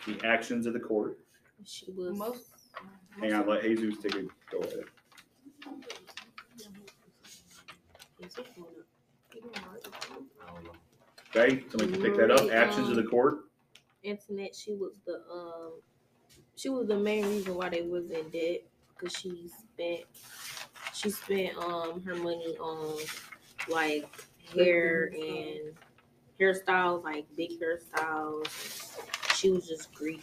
The actions of the court. She was Most. Hang on, let Jesus take a go at it. Okay, somebody can pick that up. Actions of the court. Antoinette, she was the um she was the main reason why they was in debt because she spent she spent um her money on like hair and hairstyles, like big hairstyles. She was just greedy.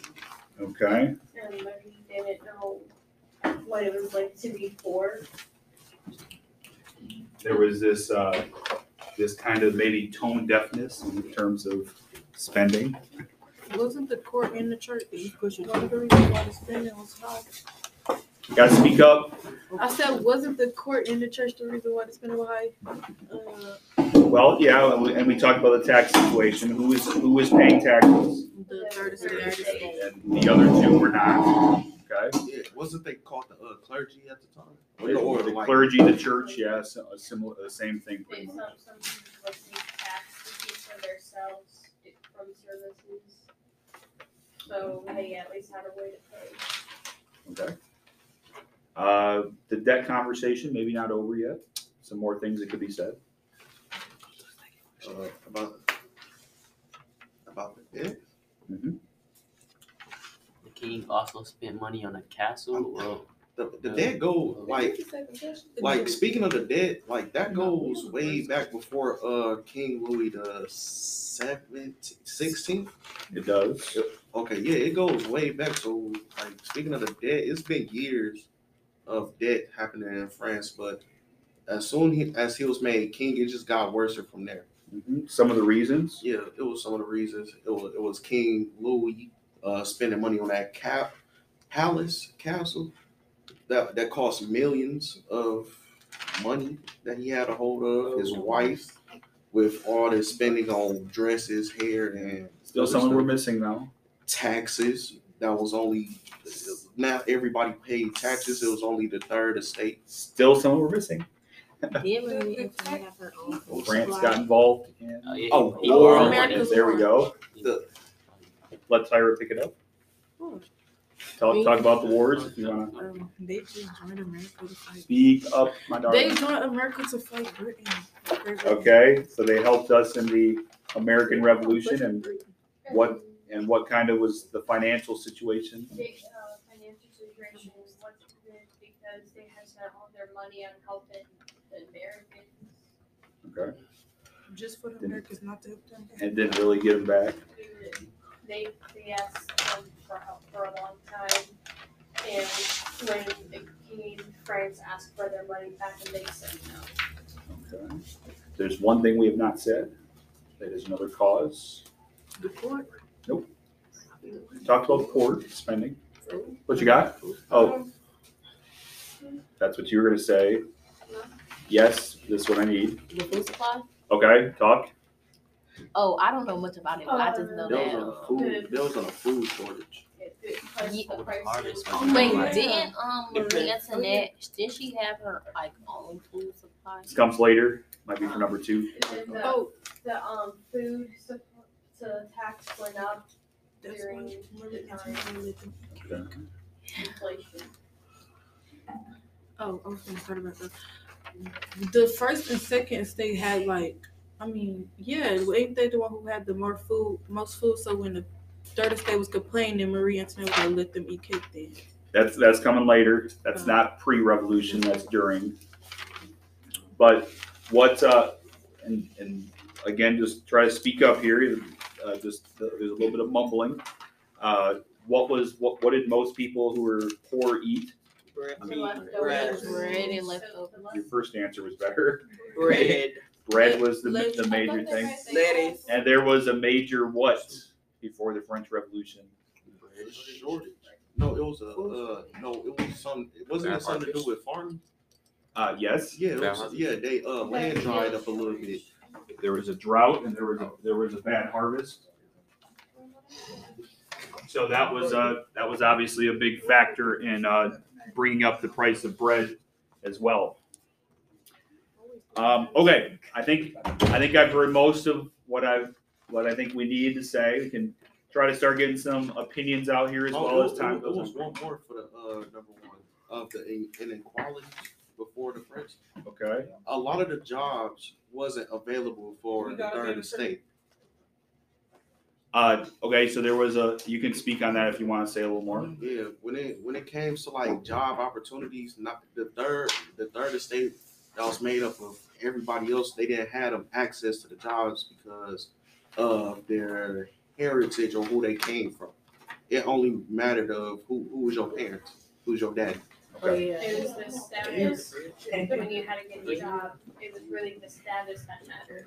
Okay, And Marie didn't know what it was like to be poor. there was this, uh, this kind of maybe tone deafness in terms of spending. Wasn't the court in the church? Because you know the reason why the spending was high. Gotta speak up. I said, wasn't the court in the church the reason why the spending was high? Uh, Well, yeah, and we, and we talked about the tax situation. Who is, who is paying taxes? the third estate. And the other two were not. Okay? Yeah, wasn't they called the uh, clergy at the time? The Or the like- clergy, the church, yeah, so- a similar, the same thing pretty much. some people receive tax to for themselves from services. So they at least had a way to pay. Okay. Uh, the debt conversation, maybe not over yet. Some more things that could be said. uh, about about the debt. The king also spent money on a castle. Well, The, the debt go like like speaking of the debt, like that goes way back before uh King Louis the seventeenth, sixteenth. It does. Okay, yeah, it goes way back. So like speaking of the debt, it's been years of debt happening in France, but as soon he, as he was made king, it just got worse from there. Mhm. Some of the reasons. Yeah, it was some of the reasons. It was it was King Louis uh spending money on that cap palace castle that that cost millions of money that he had a hold of. His wife with all this spending on dresses, hair, and Still other someone we're missing though. taxes. That was only not everybody paid taxes. It was only the third estate. Still someone we're missing. Did Marie Antoinette have her own food France got involved in. yeah, Oh, he War. America's There we go. The Let Tyra pick it up. Hmm. Talk, talk about the wars if you wanna. Um, they just joined America to fight. Speak up, my They joined America to fight Britain. Britain. Okay, so they helped us in the American Revolution and what, and what kind of was the financial situation? Big, uh, financial situation was good because they had spent all their money on helping the Americans. Okay, Just for the Americans not to help them. and didn't really get them back. They, they asked them for help for a long time. And when the king France asked for their money back and they said no. Okay. There's one thing we have not said. That is another cause. The court. Nope. Talked about the court spending. What you got? Oh, that's what you were gonna say. Yes, this is what I need. The food supply? Okay, talk. Oh, I don't know much about it, but I just know There was that. a food, there was a food shortage. Wait, didn't um Marie Antoinette? Did she have her like own food supply? This comes later, might be for number two. The, Oh, the, um, food supp- to tax went up during the time inflation. Oh, I was gonna start about that. The first and second state had like, I mean, yeah, ain't they the one who had the more food, most food? So when the third estate was complaining, Marie Antoinette was like, let them eat cake then. That's that's coming later. That's not pre-revolution. That's during. But what? Uh, and and again, just try to speak up here. Uh, just uh, there's a little bit of mumbling. Uh, what was what? What did most people who were poor eat? Bread. Leftovers. Bread and leftovers. Your first answer was better. Bread. Bread was the, Lettuce. the major thing, Lettuce. and there was a major what before the French Revolution. Bread shortage. No, it was a, uh, no, it was some, it wasn't it something to do with farming? Uh, yes, Yeah, it was, yeah, they, uh, land dried up a little bit. there was a drought and there was a, there was a bad harvest. So that was uh that was obviously a big factor in uh bringing up the price of bread as well. Um, okay, I think I think I've heard most of what I've what I think we need to say. We can try to start getting some opinions out here as Oh, well it as time goes was on. one more for the, uh, number one, of the in- inequality before the French. Okay, A lot of the jobs wasn't available for We the gotta third be estate. uh, okay, so there was a you can speak on that if you want to say a little more. Yeah, when it, when it came to like job opportunities, not the third, the third estate that was made up of everybody else, they didn't have them access to the jobs because of their heritage or who they came from. It only mattered of who, who was your parents, who's your daddy. Oh yeah. It was the status, when you had to get a job, it was really the status that mattered.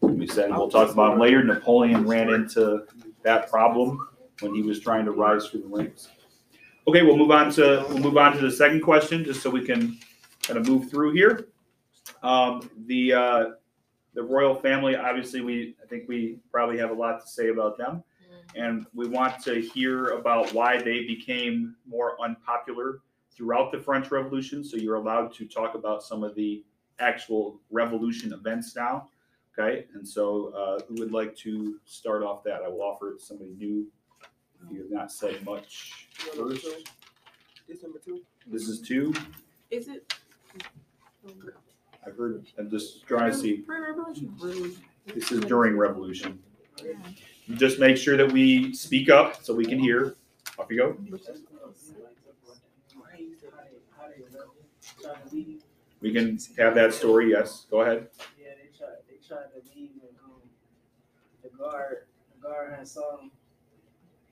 We said we'll talk about him later. Napoleon ran into that problem when he was trying to rise through the ranks. Okay, we'll move on to we'll move on to the second question, just so we can kind of move through here. Um, the uh, the royal family, obviously, we I think we probably have a lot to say about them, and we want to hear about why they became more unpopular throughout the French Revolution. So you're allowed to talk about some of the actual revolution events now. Okay, and so uh, who would like to start off that? I will offer it to somebody new. If you have not said much first. two. This number two. This is two. Is it? I've heard, I'm just trying to see. This is during revolution. Just make sure that we speak up so we can hear. Off you go. We can have that story, yes. Go ahead. Yeah, they tried. They tried to leave, and um, the guard, the guard had saw him,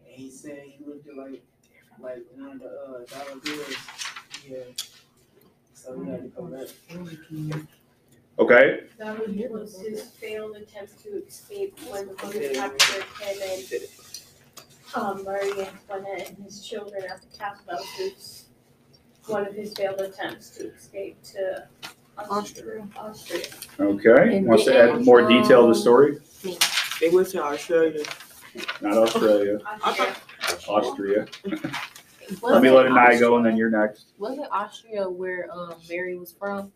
and he said he looked like like one of the uh, dollar bills. Yeah. So he had to come back. Okay, That was, was his failed attempt to escape when he was captured him and um, Marie Antoinette and his children at the castle. That was his, one of his failed attempts to escape to Austria. Austria. okay. Wants to add more detail to the story? They went to Australia. Not Australia, Austria. Austria. <laughs> Let me let it die go and then you're next. Was it Austria where um Mary was from?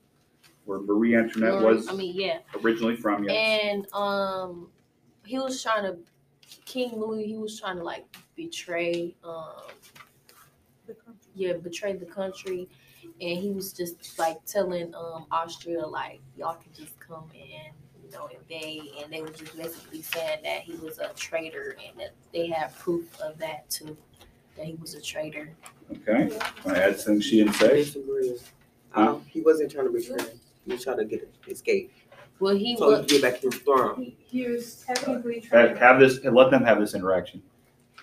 Where Marie Antoinette Or- was I mean, yeah. originally from, yes. And um, he was trying to King Louis. He was trying to like betray um, yeah, betray the country, and he was just like telling um Austria like y'all can just come in, you know, invade, and they were just basically saying that he was a traitor, and that they have proof of that too, that he was a traitor. Okay, want to add something she didn't say? Disagree. Huh? Um, he wasn't trying to betray. He was trying to get escape. Well, he So he was. could get back his throne. He, he was technically trying Have to have this, let them have this interaction.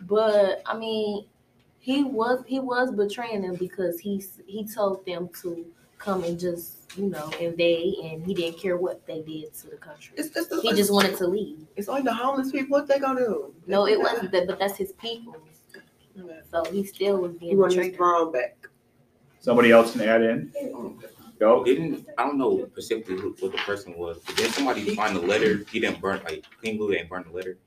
But I mean, he was he was betraying them because he he told them to come and just you know invade, and he didn't care what they did to the country. It's, it's, it's, He just wanted to leave. it's like the homeless people. What they gonna do? No, it wasn't that, but that's his people. So he still was He being a wanted his traitor. throne back. Somebody else can add in? Go. Didn't I don't know specifically who, what the person was, but then somebody find the letter. He didn't burn like King Louis didn't burn the letter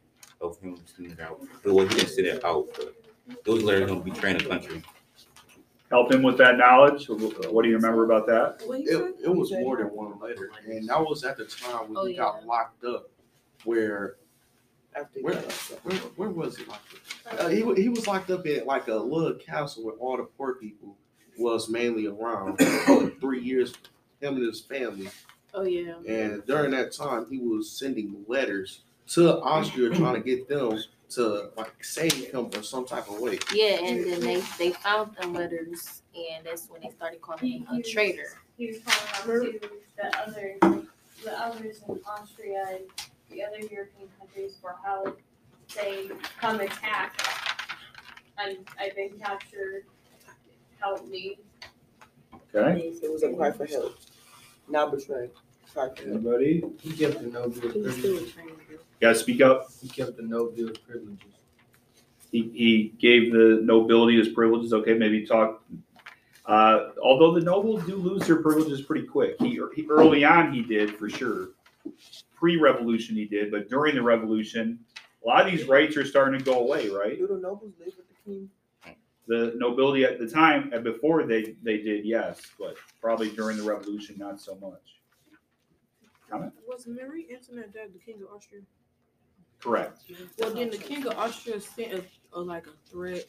of him sending it out. Well, he didn't send it out, but it was a letter of him betraying the country. Help him with that knowledge. What do you remember about that? It, it was more than one letter, and that was at the time when Oh, he got locked up, where After where, where, where was he locked up? Uh, he, he was locked up in like a little castle where all the poor people was mainly around <coughs> for three years, him and his family. Oh yeah. And during that time, he was sending letters to Austria trying to get them to like save him in some type of way. Yeah, and then they they found the letters, and that's when they started calling him a traitor. He was calling out to the other, the others in Austria and the other European countries for how they come attack. And I've been captured, help me. Okay. It was a cry for help, not betray. Cry for help. Anybody? He kept the no bill He was still a privileges. traitor. Yeah, speak up. He kept the no bill privileges. He, he gave the nobility his privileges. Okay, maybe talk. Uh, although the nobles do lose their privileges pretty quick. He, he early on he did for sure. Pre-revolution he did, but during the revolution, a lot of these rights are starting to go away. Right? Do the nobles live with the king? The nobility at the time and before they they did yes, but probably during the revolution not so much. Comment? Was Marie Antoinette dad the king of Austria? Correct. Well, then the king of Austria sent a, a like a threat,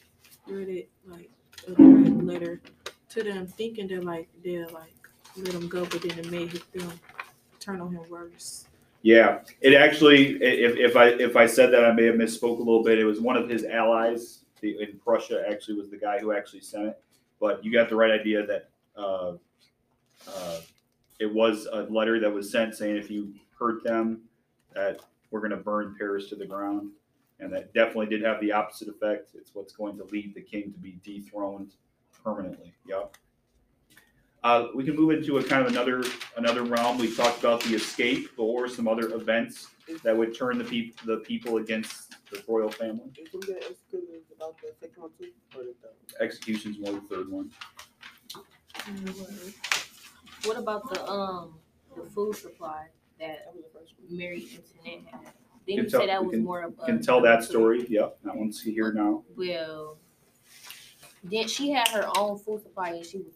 threaded like a threat letter to them, thinking that like they'll like let him go, but then it made them um, turn on him worse. Yeah, it actually, if, if I, if I said that, I may have misspoke a little bit. It was one of his allies in Prussia, actually was the guy who actually sent it. But you got the right idea that, uh, uh, it was a letter that was sent saying if you hurt them, that we're gonna burn Paris to the ground. And that definitely did have the opposite effect. It's what's going to lead the king to be dethroned permanently. Yep. Uh, we can move into a kind of another another realm. We talked about the escape, but what were some other events that would turn the people the people against the royal family? Is we gonna about the second one too, or the third? Executions more the third one. What about the um the food supply that Mary Antoinette had? Can Didn't you tell- say that we was can- more of a Can tell that story. Yep, that one's here now. Well, then she had her own food supply and she was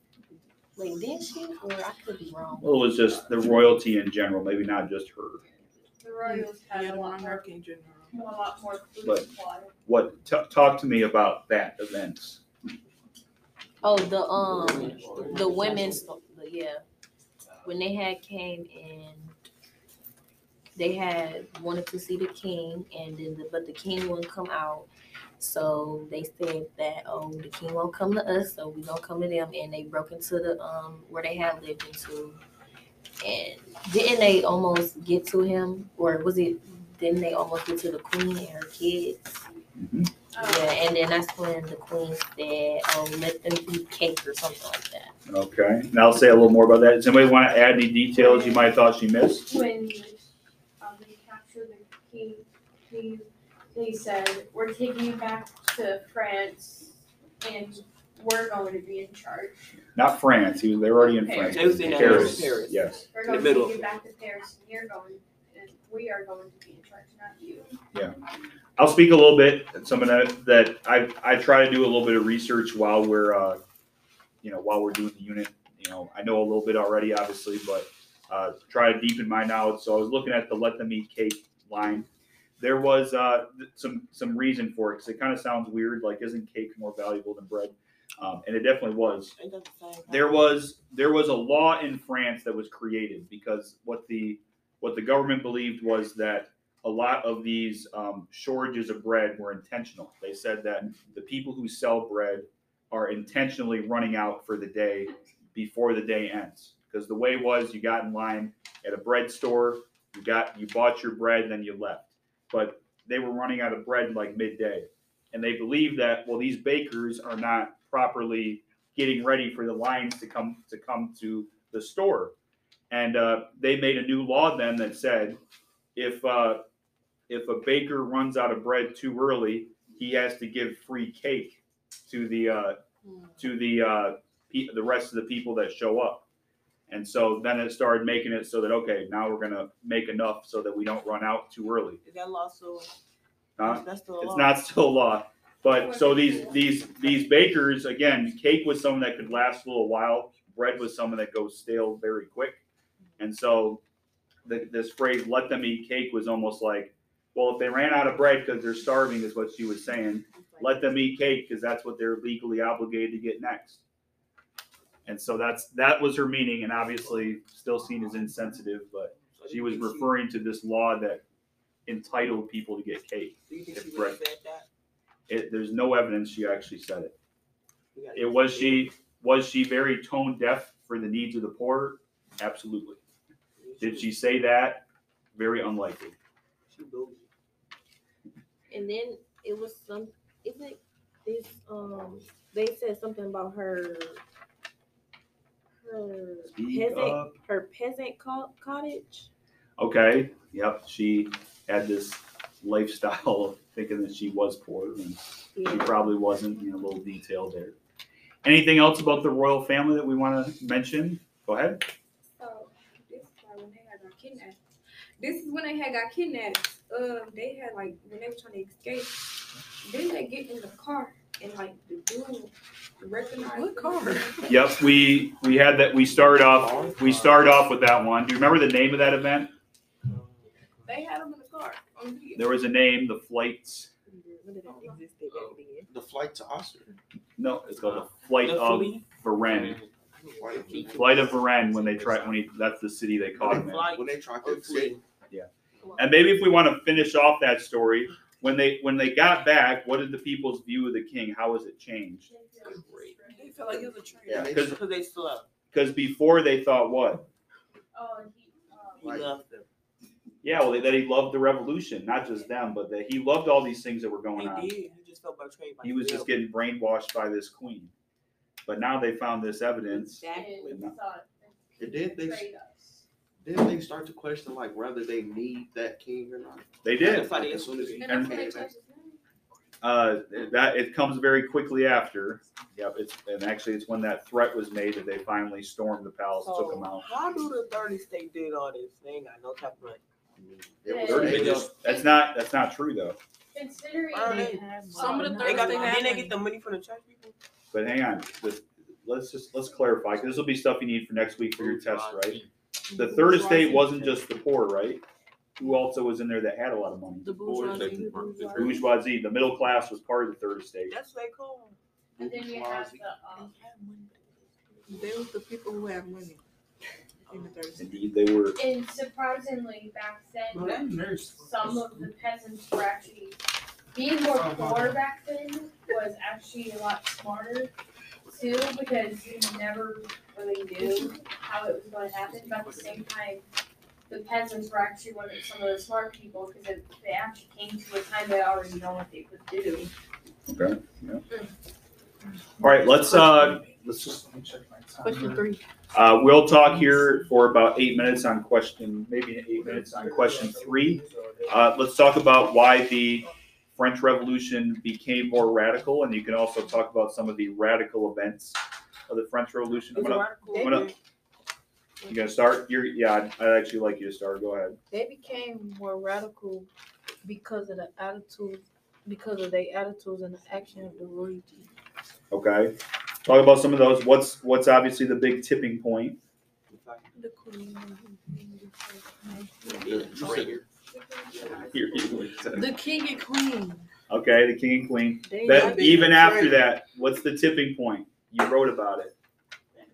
wait, didn't she? Or I could be wrong. Well, it was just the royalty in general, maybe not just her. The Royals had Yeah, a lot more, in general. a lot more food But- supply. What? T- talk to me about that event. Oh, the um the women's the, yeah. When they had came and they had wanted to see the king and then the, but the king wouldn't come out. So they said that oh the king won't come to us, so we gonna come to them and they broke into the um where they had lived into and didn't they almost get to him or was it didn't they almost get to the queen and her kids? Mhm. Yeah, and then that's when the queen said, "Oh, let them eat cake or something like that." Okay, and I'll say a little more about that. Does anybody want to add any details you might have thought she missed? When, um, they captured the king, he, they said, we're taking you back to France and we're going to be in charge. Not France. He was, they were already in France. Paris. It was in Paris. Paris. Yes. We're In the going to middle. take you back to Paris and you're going, and we are going to be in charge, not you. Yeah. I'll speak a little bit. Some of that that I I try to do a little bit of research while we're uh, you know while we're doing the unit. You know I know a little bit already, obviously, but uh, try to deepen my knowledge. So I was looking at the let them eat cake line. There was uh, some some reason for it because it kind of sounds weird. Like isn't cake more valuable than bread? Um, and it definitely was. Ain't that the same? there was there was a law in France that was created because what the what the government believed was that a lot of these um, shortages of bread were intentional. They said that the people who sell bread are intentionally running out for the day before the day ends. Because the way was you got in line at a bread store, you got you bought your bread, then you left. But they were running out of bread like midday. And they believed that well, these bakers are not properly getting ready for the lines to come to come to the store. And uh, they made a new law then that said if uh, if a baker runs out of bread too early, he has to give free cake to the uh, to the uh, pe- the rest of the people that show up. And so then it started making it so that, okay, now we're gonna make enough so that we don't run out too early. Is that law still? Huh? That's still a It's law? not still law. But so these, these, these bakers, again, cake was something that could last a little while. Bread was something that goes stale very quick. And so the, this phrase, let them eat cake was almost like, well, if they ran out of bread because they're starving is what she was saying, let them eat cake because that's what they're legally obligated to get next. And so that's, that was her meaning and obviously still seen as insensitive, but she was referring to this law that entitled people to get cake. Do you think if she bread- really said that? It, there's no evidence she actually said it. It was she, was she very tone deaf for the needs of the poor? Absolutely. Did she say that? Very unlikely. And then it was some, is it this, um, they said something about her, her Speak peasant, up. her peasant co- cottage. Okay, yep, she had this lifestyle of thinking that she was poor and she probably wasn't, you know, a little detail there. Anything else about the royal family that we want to mention? Go ahead. So this is when they had got kidnapped. This is when they had got kidnapped. Um, they had like when they were trying to escape. Then they get in the car and like the dude recognized What car? <laughs> Yep, we, we had that, we started off, we started off with that one. Do you remember the name of that event? They had them in the car on video. There was a name, the flights, The flight to Oster. no, it's called the Flight The of fleet? Varennes. Flight Flight of Varennes when they tried, when he, that's the city they caught him in. Flight When they tried to fleet? escape. And maybe if we want to finish off that story, when they when they got back, what did the people's view of the king? How has it changed? They felt like it was a traitor. Yeah, they- Because Because they slept. because before they thought what? Oh, he, um, He Right. left them. Yeah, well, that he loved the revolution, not just them, but that he loved all these things that were going He on. did. He just felt betrayed by He was just getting brainwashed by this queen. But now they found this evidence. Exactly. and thought And then they betrayed us. Then they start to question like whether they need that king or not. They did. That's why As soon as he And And- that's when they came back. changed his name. Uh, that it comes very quickly after. Yep, it's and actually it's when that threat was made that they finally stormed the palace, and took him out. how do the thirty state did all this? They ain't got no type of money. It was, Thirty just, That's not that's not true though. Considering Why are they they- have Some of the They got. They had Didn't they get the money from the church people? But hang on, this, let's just let's clarify. 'cause This will be stuff you need for next week for your test, right? The third estate wasn't just the poor, right? Who also was in there that had a lot of money? The bourgeoisie. Bourgeoisie, the middle class was part of the third estate. That's what they call. And then you have the, um, They were the people who had money. In the third Indeed, they were. and surprisingly back Well, then, that nurse. some of the peasants were actually, being more poor back then was actually a lot smarter too, because you never really knew how it was going to happen, but at the same time, the peasants were actually one of some of the smart people, because they actually came to a time they already know what they could do. Okay. Yeah. All right, let's uh, let's just. let me check my time Question three. Uh, we'll talk here for about eight minutes on question, maybe eight minutes on question three. Uh, let's talk about why the French Revolution became more radical, and you can also talk about some of the radical events of the French Revolution. I'm gonna- radical. I'm gonna- You gonna start? You're, yeah, I'd, I'd actually like you to start. Go ahead. They became more radical because of the attitude, because of their attitudes and the action of the royalty. Okay. Talk about some of those. What's what's obviously the big tipping point? The queen. Here, here. The king and queen. Okay, the king and queen. They That like even after that, what's the tipping point? You wrote about it.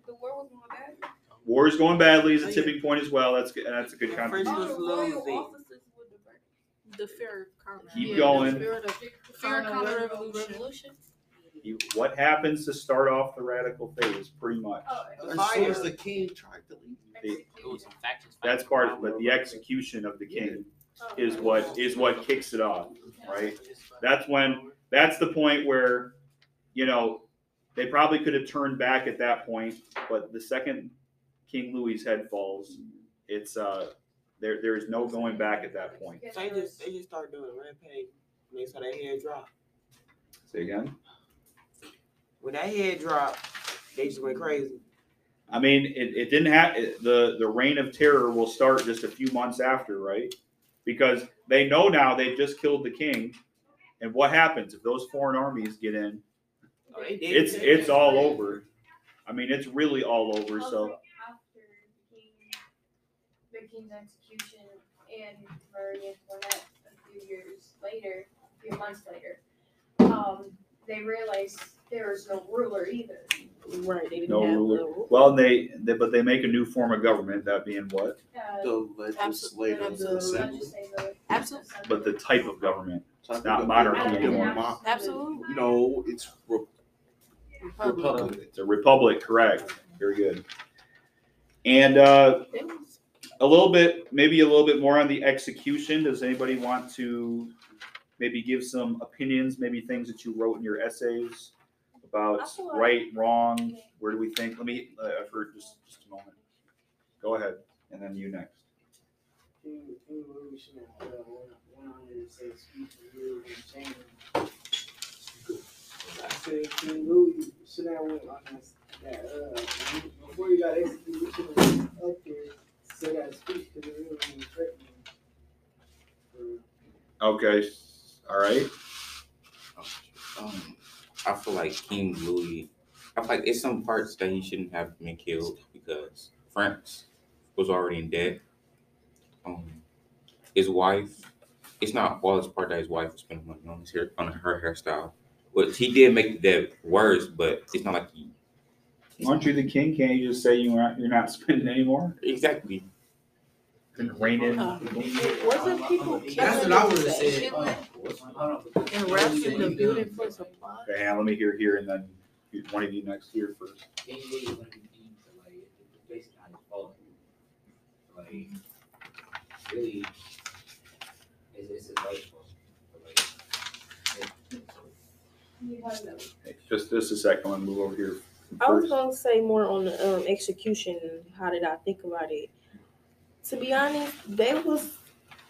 The war was going bad. War's going badly is a oh, tipping point as well. That's good. That's a good contribution. was All the royal losing. officers were diverted. The fair counter. Keep Yeah, going. The fair, the fair counter revolution. You- What happens to start off the radical phase? Pretty much. Oh, as soon as the king tried to leave. The- It was some factions. That's part of it, but the execution of the king is what is what kicks it off, right? That's when that's the point where, you know, they probably could have turned back at that point, but the second King Louis's head falls, it's uh there there is no going back at that point. So they just they just started doing rampage. They saw that head drop. Say again. When that head dropped, they just went crazy. I mean, it, it didn't have, the, the reign of terror will start just a few months after, right? Because they know now they've just killed the king. And what happens if those foreign armies get in? It's, it's all over. I mean, it's really all over, so. After the king, the king's execution and Marie Antoinette a few years later, a few months later, um, they realized there was no ruler either. Right, they didn't No have ruler. the. Well, and they, they, but they make a new form of government, that being what? Uh, The legislative the- assembly. legislative- Absolutely. But the type of government, Type of not government. monarchy Yeah. anymore. Absolutely. You know, it's re- Republic. republic. It's a republic, correct. Very good. And, uh, It was- a little bit, maybe a little bit more on the execution. Does anybody want to maybe give some opinions, maybe things that you wrote in your essays about I right, wrong? Where do we think? Let me, uh, I've heard just, just a moment. Go ahead, and then you next. King, King Louis should uh, went, went on there and said, speak for you and change. I said, King Louis should have went on that, that, uh, before he got executed, he should have up there, said that speech, cause it really didn't. Okay, all right. Um, I feel like King Louis. I feel like it's some parts that he shouldn't have been killed because France was already in debt. Um, his wife. It's not all his part that his wife was spending money on his hair on her hairstyle, but he did make the debt worse. But it's not like he Aren't you the king? Can't you just say you aren't, you're not spending anymore? exactly. Didn't rein in. Uh, Wasn't people killing That's what I the would've said. Killing and wrapping the building for supply? Okay, hang on, let me hear here, and then you- one of you next here first. King Louis is gonna be deemed to like it's basically how he's falling. Like really, it's it's his wife's fault. But, Like, it- You have no Hey, Just, just a second, I'm gonna move over here I was first. gonna say more on the um, execution. How did I think about it? To be honest, they was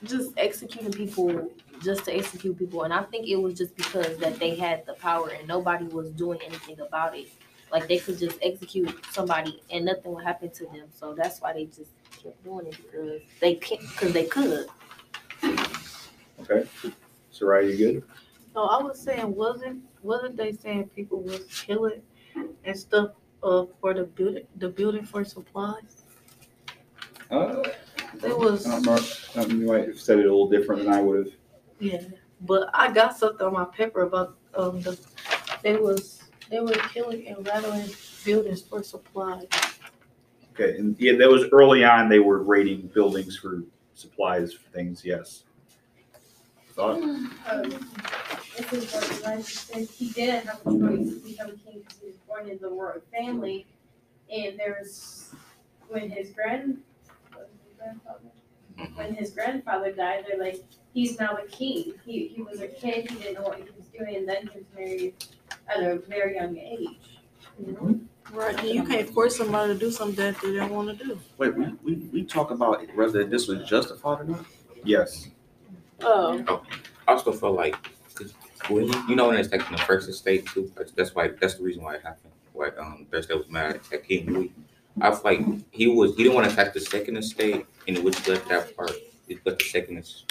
just executing people just to execute people, and I think it was just because that they had the power and nobody was doing anything about it. Like they could just execute somebody and nothing would happen to them. So that's why they just kept doing it because they can't because they could. Okay, Soraya, you good? So I was saying, wasn't wasn't they saying people was killing and stuff uh for the building the building for supplies? Uh, They was I don't know, um, you might have said it a little different than I would have. Yeah, but I got something on my paper about um the they was they were killing and rattling buildings for supplies. Okay, and yeah, that was early on, they were raiding buildings for supplies, for things, yes. Thought? Um, this is what Elijah said, he didn't have a choice to become king because he was born in the royal family. And there's, when his grand, his grandfather? When his grandfather died, they're like, he's now the king. He, he was a kid, he didn't know what he was doing, and then he was married at a very young age. Right, and you can't force somebody to do something that they didn't want to do. Wait, we, we, we talk about whether this was justified or not? Yes. Oh, I also feel like, 'cause when you, you know, when it's like in the first estate too. That's, that's why. That's the reason why it happened. Why um, Thursday was mad at King Louis. I feel like he was. He didn't want to attack the second estate, and which left that part. It left the second is,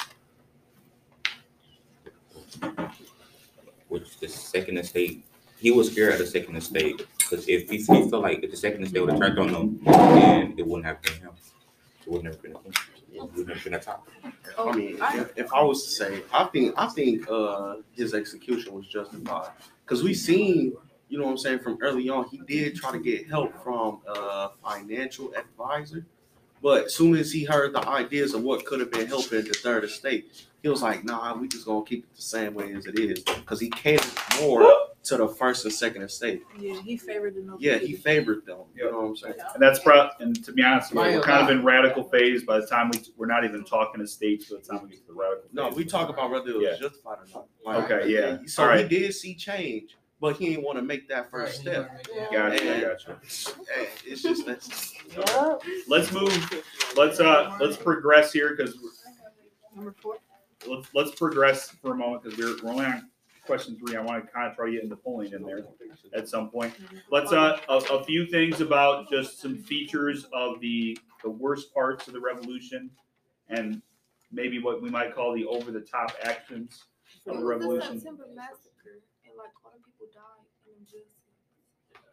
which the second estate. He was scared of the second estate because if he, he felt like if the second estate would have turned on him, then it wouldn't have been him. It wouldn't have been him. It wouldn't have been a top. I mean, if, if I was to say, I think I think uh his execution was justified because we seen, you know what I'm saying, from early on, he did try to get help from a financial advisor, but as soon as he heard the ideas of what could have been helping the third estate, he was like, "Nah, we just gonna keep it the same way as it is," because he catered more <gasps> to the first and second estate. Yeah, he favored the no. Yeah, he favored them. You know what I'm saying? And that's pro, and to be honest, we're kind of in radical phase by the time we, we're not even talking estates by the time we get to the radical. No, we talk about whether it was Yeah. justified or not. Okay, yeah. So All right. he did see change, but he didn't want to make that first step. Gotcha, And- gotcha. and It's just that's. <laughs> yeah. Let's move, let's, uh, let's progress here, because Number four. Let's, let's progress for a moment, because we're, we're only on question three, I want to kind of throw you in Napoleon in there at some point. Let's, uh, a, a few things about just some features of the, the worst parts of the revolution and maybe what we might call the over-the-top actions of the revolution. September massacre and like all the people died in just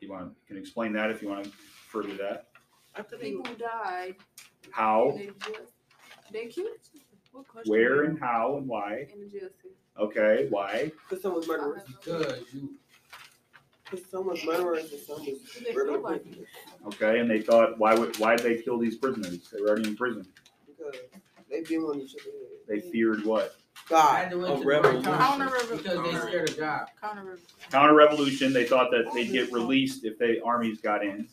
You want, can explain that if you want to further that. after people died. How, and They just they killed. What question? where, and how, and why. In the jail. Okay, why? Because some was murderers. Because you, Because some was murderers and some was They murder feel like prisoners. Okay, and they thought, why would, why did they kill these prisoners? They were already in prison. Because they been on each other. They feared what? God. had A to the right revolution. Counter revolution. Because they scared of God. Counter revolution. Counter revolution, they thought that they'd get released if the armies got in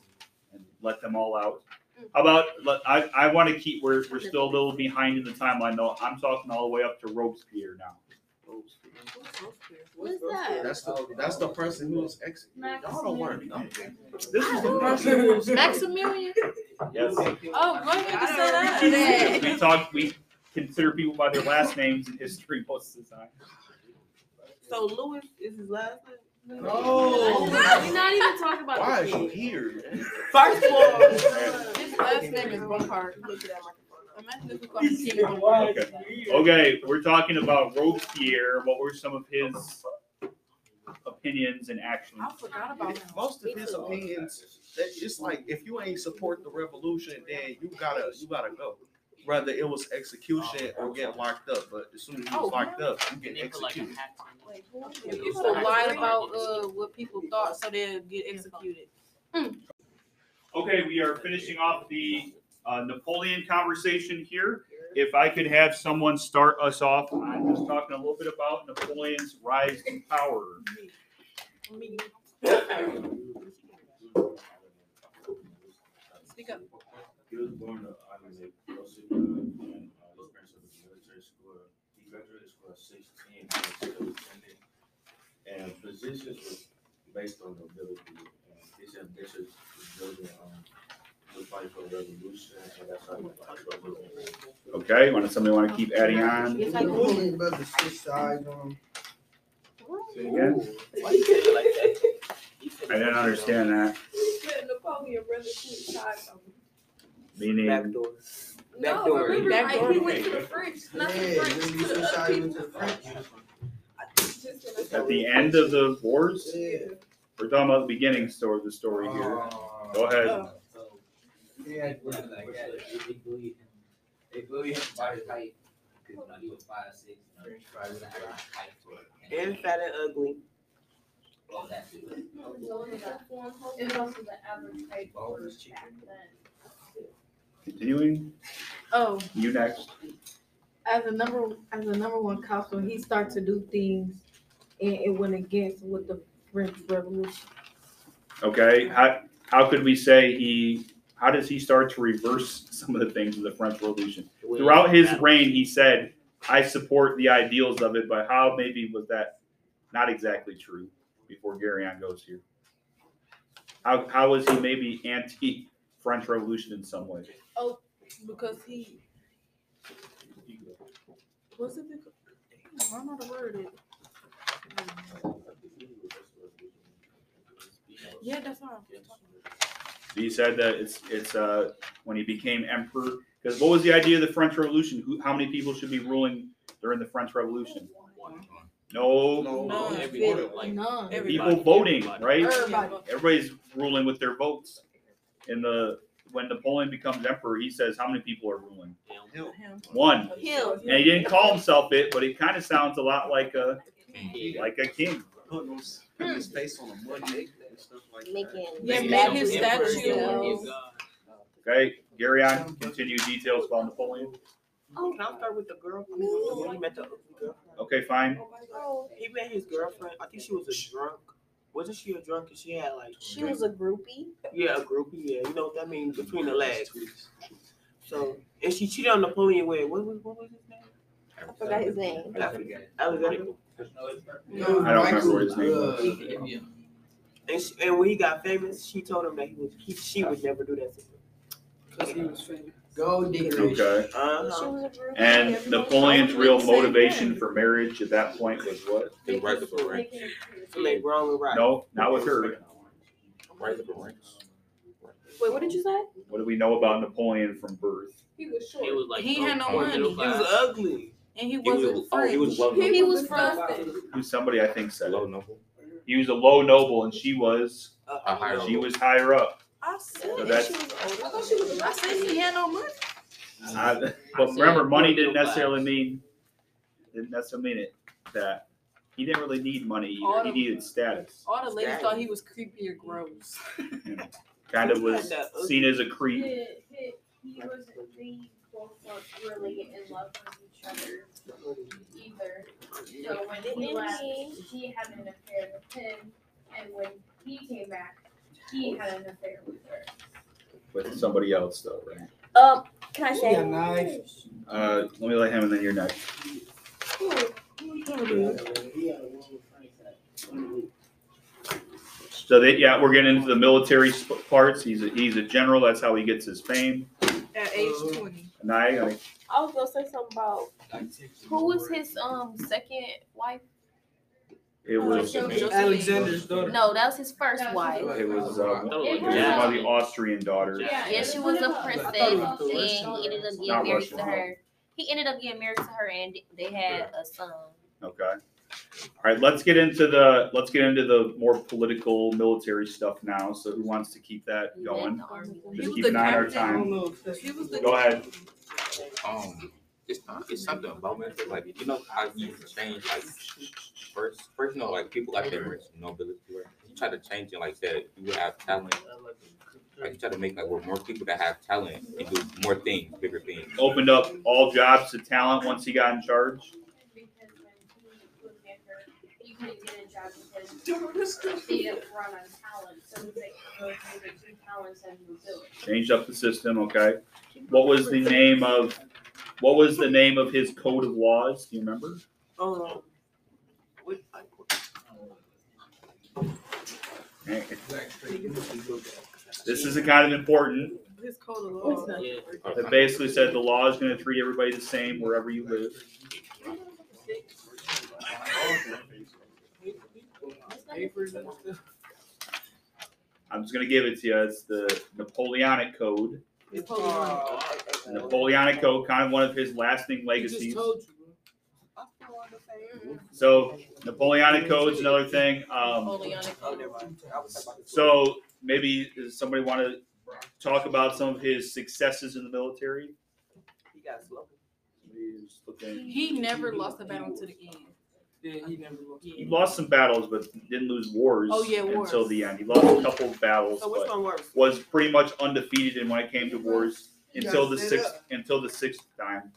and let them all out. How about, I, I want to keep, we're, we're still a little behind in the timeline though. I'm talking all the way up to Robespierre now. What's that? That's the, that's the person who was executed. Y'all don't wanna know. This is the person. Maximilien. Yes. Oh, go ahead and say that. We talk, we consider people by their last names in history most of the time. So Louis is his last name? No. We're not even talking about Why the is you kid. here? First of all, His last name is Bonaparte. look at that microphone. Imagine if we call him King Bonaparte. Okay. Okay, we're talking about Robespierre. What were some of his opinions and actions? I forgot about him. Most of his opinions, that it's like if you ain't support the revolution, then you gotta you gotta go. Whether it was execution or get locked up, but as soon as you was locked up, you get They put like a executed. hat. People lied about uh what people thought so they'd get executed. Okay, we are finishing off the uh, Napoleon conversation here. If I could have someone start us off, I'm just talking a little bit about Napoleon's rise to power. Speak up. He was born to Isaac Joseph, and uh, his parents were the military school. He graduated school at sixteen, and was still attended. And positions was based on ability, and his ambitions was building, um, the fight for the revolution, and that's how he fought for revolution. Okay, want somebody want to keep adding on? Yes, I can. About the switch sides on. Say again? Why you say like that? I didn't understand that. Napoleon brother switched sides on him. Meaning, Backdoor. No, Backdoor. remember, Backdoor. like, he went to the French, not the Yeah, French, to the switch other people. into the French. Just in a- at the end of the wars, Yeah. we're talking about the beginning story of the story here. Uh, Go ahead. So, yeah, like that, they, they bullied him, they bullied him by his height, cause you know, he was five, six, you know, he probably didn't have enough height for it. And fat and ugly. All that too. It was also the average height for back then. Continuing, Oh, you next. as a number as a number one consul, he started to do things and it went against with the French Revolution. Okay, how, how could we say he, how does he start to reverse some of the things of the French Revolution? Throughout his reign, he said, I support the ideals of it, but how maybe was that not exactly true before Garyon goes here? How, how was he maybe anti-French Revolution in some way? Oh, because he what's it? Damn, I don't know the word. It. Yeah, that's what I'm talking He said that it's, it's, uh, when he became emperor, because what was the idea of the French Revolution? Who, how many people should be ruling during the French Revolution? No, no, Everybody, None. people voting, right? Everybody. Everybody's ruling with their votes. In the when Napoleon becomes emperor, he says how many people are ruling? Him. One. Him. And he didn't call himself it, but it kind of sounds a lot like a like a king. Putting his, face on the money and stuff like that. Yeah, statues. his statue. Okay, Gary on continue details about Napoleon. Can I start with the girl? I mean, the one he met the girlfriend. Okay, fine. He met his girlfriend. I think she was a drunk. Wasn't she a drunk? And she had like She was a groupie. yeah, a groupie. Yeah, you know what that means between the legs. So and she cheated on Napoleon with what was what was his name? I forgot his name. I forgot. Alexander. I don't remember what his name was. And, she, and when he got famous, she told him that he was he, she would never do that to him. Cause he was famous. Gold digger. Okay. Uh-huh. And Napoleon's real motivation for marriage at that point was what? To rise up a rank. To wrong and right. No, not with her. Rise up a rank. Wait, what did you say? What do we know about Napoleon from birth? He was short. He was like He had no money. He He was ugly. And he He wasn't was, oh, he was French. low He was from. Who somebody I think said Low noble. He was a low noble and she was A higher she noble. was higher up. I said So that that's- she was older. I said he had no money. I, but remember, money didn't necessarily mean didn't necessarily mean it that he didn't really need money All either. He needed status. All the ladies thought he was creepy or gross. Kind of was seen as a creep. He, he, he wasn't, they both weren't really in love with each other either. So when he left, he had an affair with him, and when he came back, he had an affair with her. with somebody else though, right? Um, can I He say? got knife. Uh, let me let him and then you're next. So that yeah, we're getting into the military sp- parts. He's a, he's a general. That's how he gets his fame. At age twenty. And I, I I was gonna say something about who was his um second wife? It was Alexander's daughter. No, that was his first wife. was uh, it was It one of the Austrian daughters. Yeah, she was a princess, and he ended up Not getting married Russian. to her. He ended up getting married to her, and they had a son. Okay. All right, let's get into the let's get into the more political military stuff now. So who wants to keep that going? was in the army. He Just keep an eye on our captain. I don't time. know if that's. He was the Go ahead. Um, it's it's something about it. Like you know how you change like first first you know like people got their rich nobility right. You try to change it like that. You have talent. Like you try to make like where more people that have talent and do more things, bigger things. Opened up all jobs to talent once he got in charge. Because when he was younger, he couldn't get a job because he didn't run on talent, so he like rotated the two talents and mobility. Changed up the system. Okay. What was the name of what was the name of his code of laws? Do you remember? What- Okay. This is a kind of important. his code of law. It basically said the law is going to treat everybody the same wherever you live. I'm just going to give it to you. It's the Napoleonic Code. His code of law. The Napoleonic Code, kind of one of his lasting legacies. told you. So Napoleonic Code's another thing. Um, Napoleonic. never mind. I was talking about the- so maybe does somebody want to talk about some of his successes in the military? He got slow. He's looking- He never lost a battle to the end. Yeah, he never lost. He lost some battles, but didn't lose wars Oh, yeah, wars. until the end. He lost a couple of battles, So which but one works? was pretty much undefeated in when it came to wars He until got the set sixth up. until the sixth time,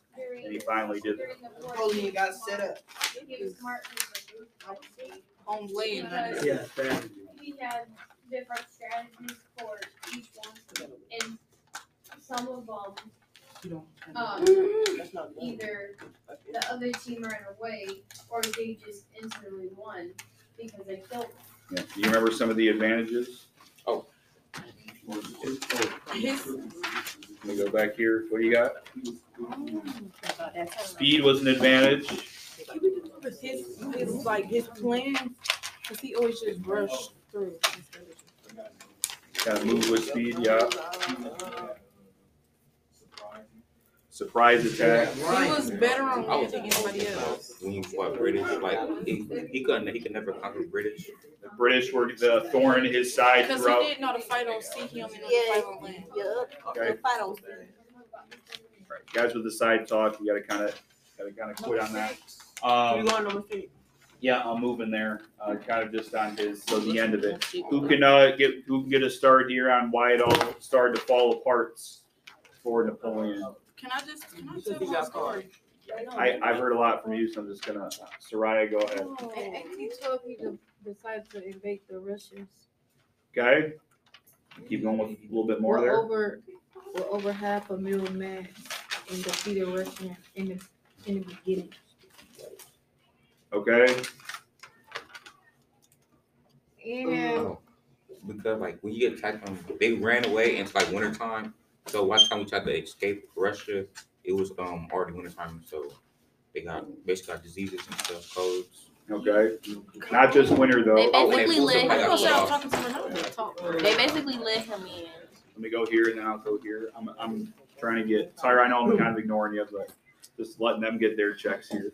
and he finally did. it. the war, Napoleon got set up. he was smart with the policy. On land. Yeah, that. he had different strategies for each one, and some of them, You don't. um, That's not good. either the other team ran away or they just instantly won because they killed them. Yeah. Do you remember some of the advantages? His, Let me go back here. What do you got? About that time. Speed was an advantage. his, his like his plans, cause he always just rushed through. Kind of move with speed. Yeah. Surprise attack. He was better on land than anybody else. When you fought British, like he, he couldn't he could never conquer British. The British were the thorn in his side Cause he didn't know how to fight on sea, he only knew how to fight on land. Yup. Okay. Fight on. Right. Guys with the side talk, you gotta kind of, gotta kind of quit on that. We Um, going number six. yeah, I'm moving there, uh, kind of just on his, so the end of it. Who can, uh, get, who can get a start here on why it all started to fall apart for Napoleon? Can I just, can I tell my story? I, I've heard a lot from you, so I'm just gonna, Soraya, go ahead. In eighteen twelve, he de- decided to invade the Russians. Okay? Keep going with a little bit more We're there. over, we're over half a million men and defeated Russia in the, in the beginning. Okay? And Because like when you get attacked, um, they ran away and it's like winter time. So by the time we tried to escape Russia, it was um already wintertime, so they got basically got diseases and stuff, colds. Okay, not just winter though. They Oh, when basically they let flew him. somebody They basically let him in. Let me go here and then I'll go here. I'm, I'm trying to get, sorry, I know I'm kind of ignoring you, but just letting them get their checks here.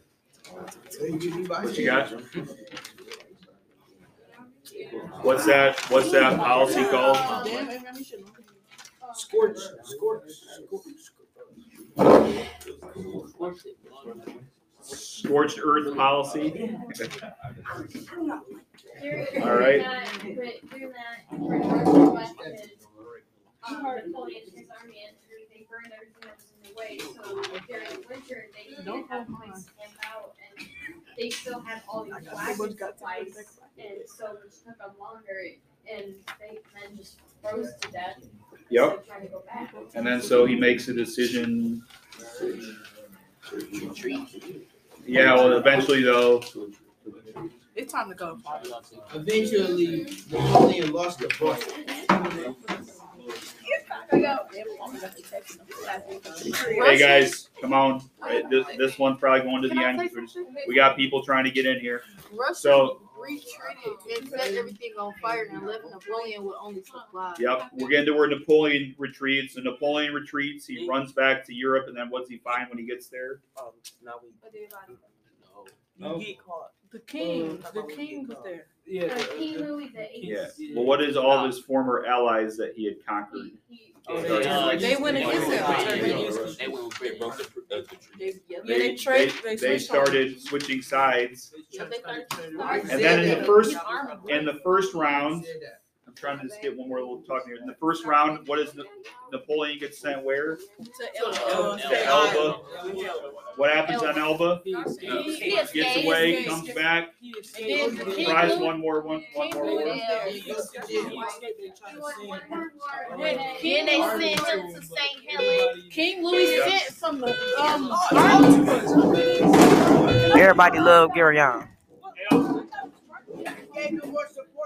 What you got? What's that, what's that policy called? Scorch, scorch, scorch. Scorched earth policy? <laughs> All right. They're not, but they're not, for North West, Napoleon and his army entered, they burned everything that in the way, so during winter, they didn't have a to camp out, and they still had all these wagon supplies, and so it took them longer, and they then just froze to death. Yep. Trying to go back. And then so he makes a decision. Yeah, well, eventually though, It's time to go. Eventually, the Napoleon lost the boss. hey guys, come on. Right, This, this one's probably going to the end. we're just- We got people trying to get in here. So- retreated and set everything on fire and left Napoleon with only supplies. Yep, we're getting to where Napoleon retreats. So Napoleon retreats, he runs back to Europe, and then what's he find when he gets there? Um, now we. Oh. Get caught. The king, the king was there. Yeah. King Louis the Eighth. Yeah. Well, what is all of his former allies that he had conquered? Oh, They, they, uh, They went against They him. broke- They went, they broke the, uh, the treaty. They, yeah, They, they, they, trade. they They, started switching sides. Yeah, And then in the first, His in the first round, I'm trying to just get one more little talk here. In the first round, what is Na- Napoleon gets sent where? to Elba. To Elba. What happens on Elba? Gets away, comes back, And then the tries one more, one, one more war. Then they sent him to St. Helens. King Louis sent from the um Everybody love Gary Young. Gave the horse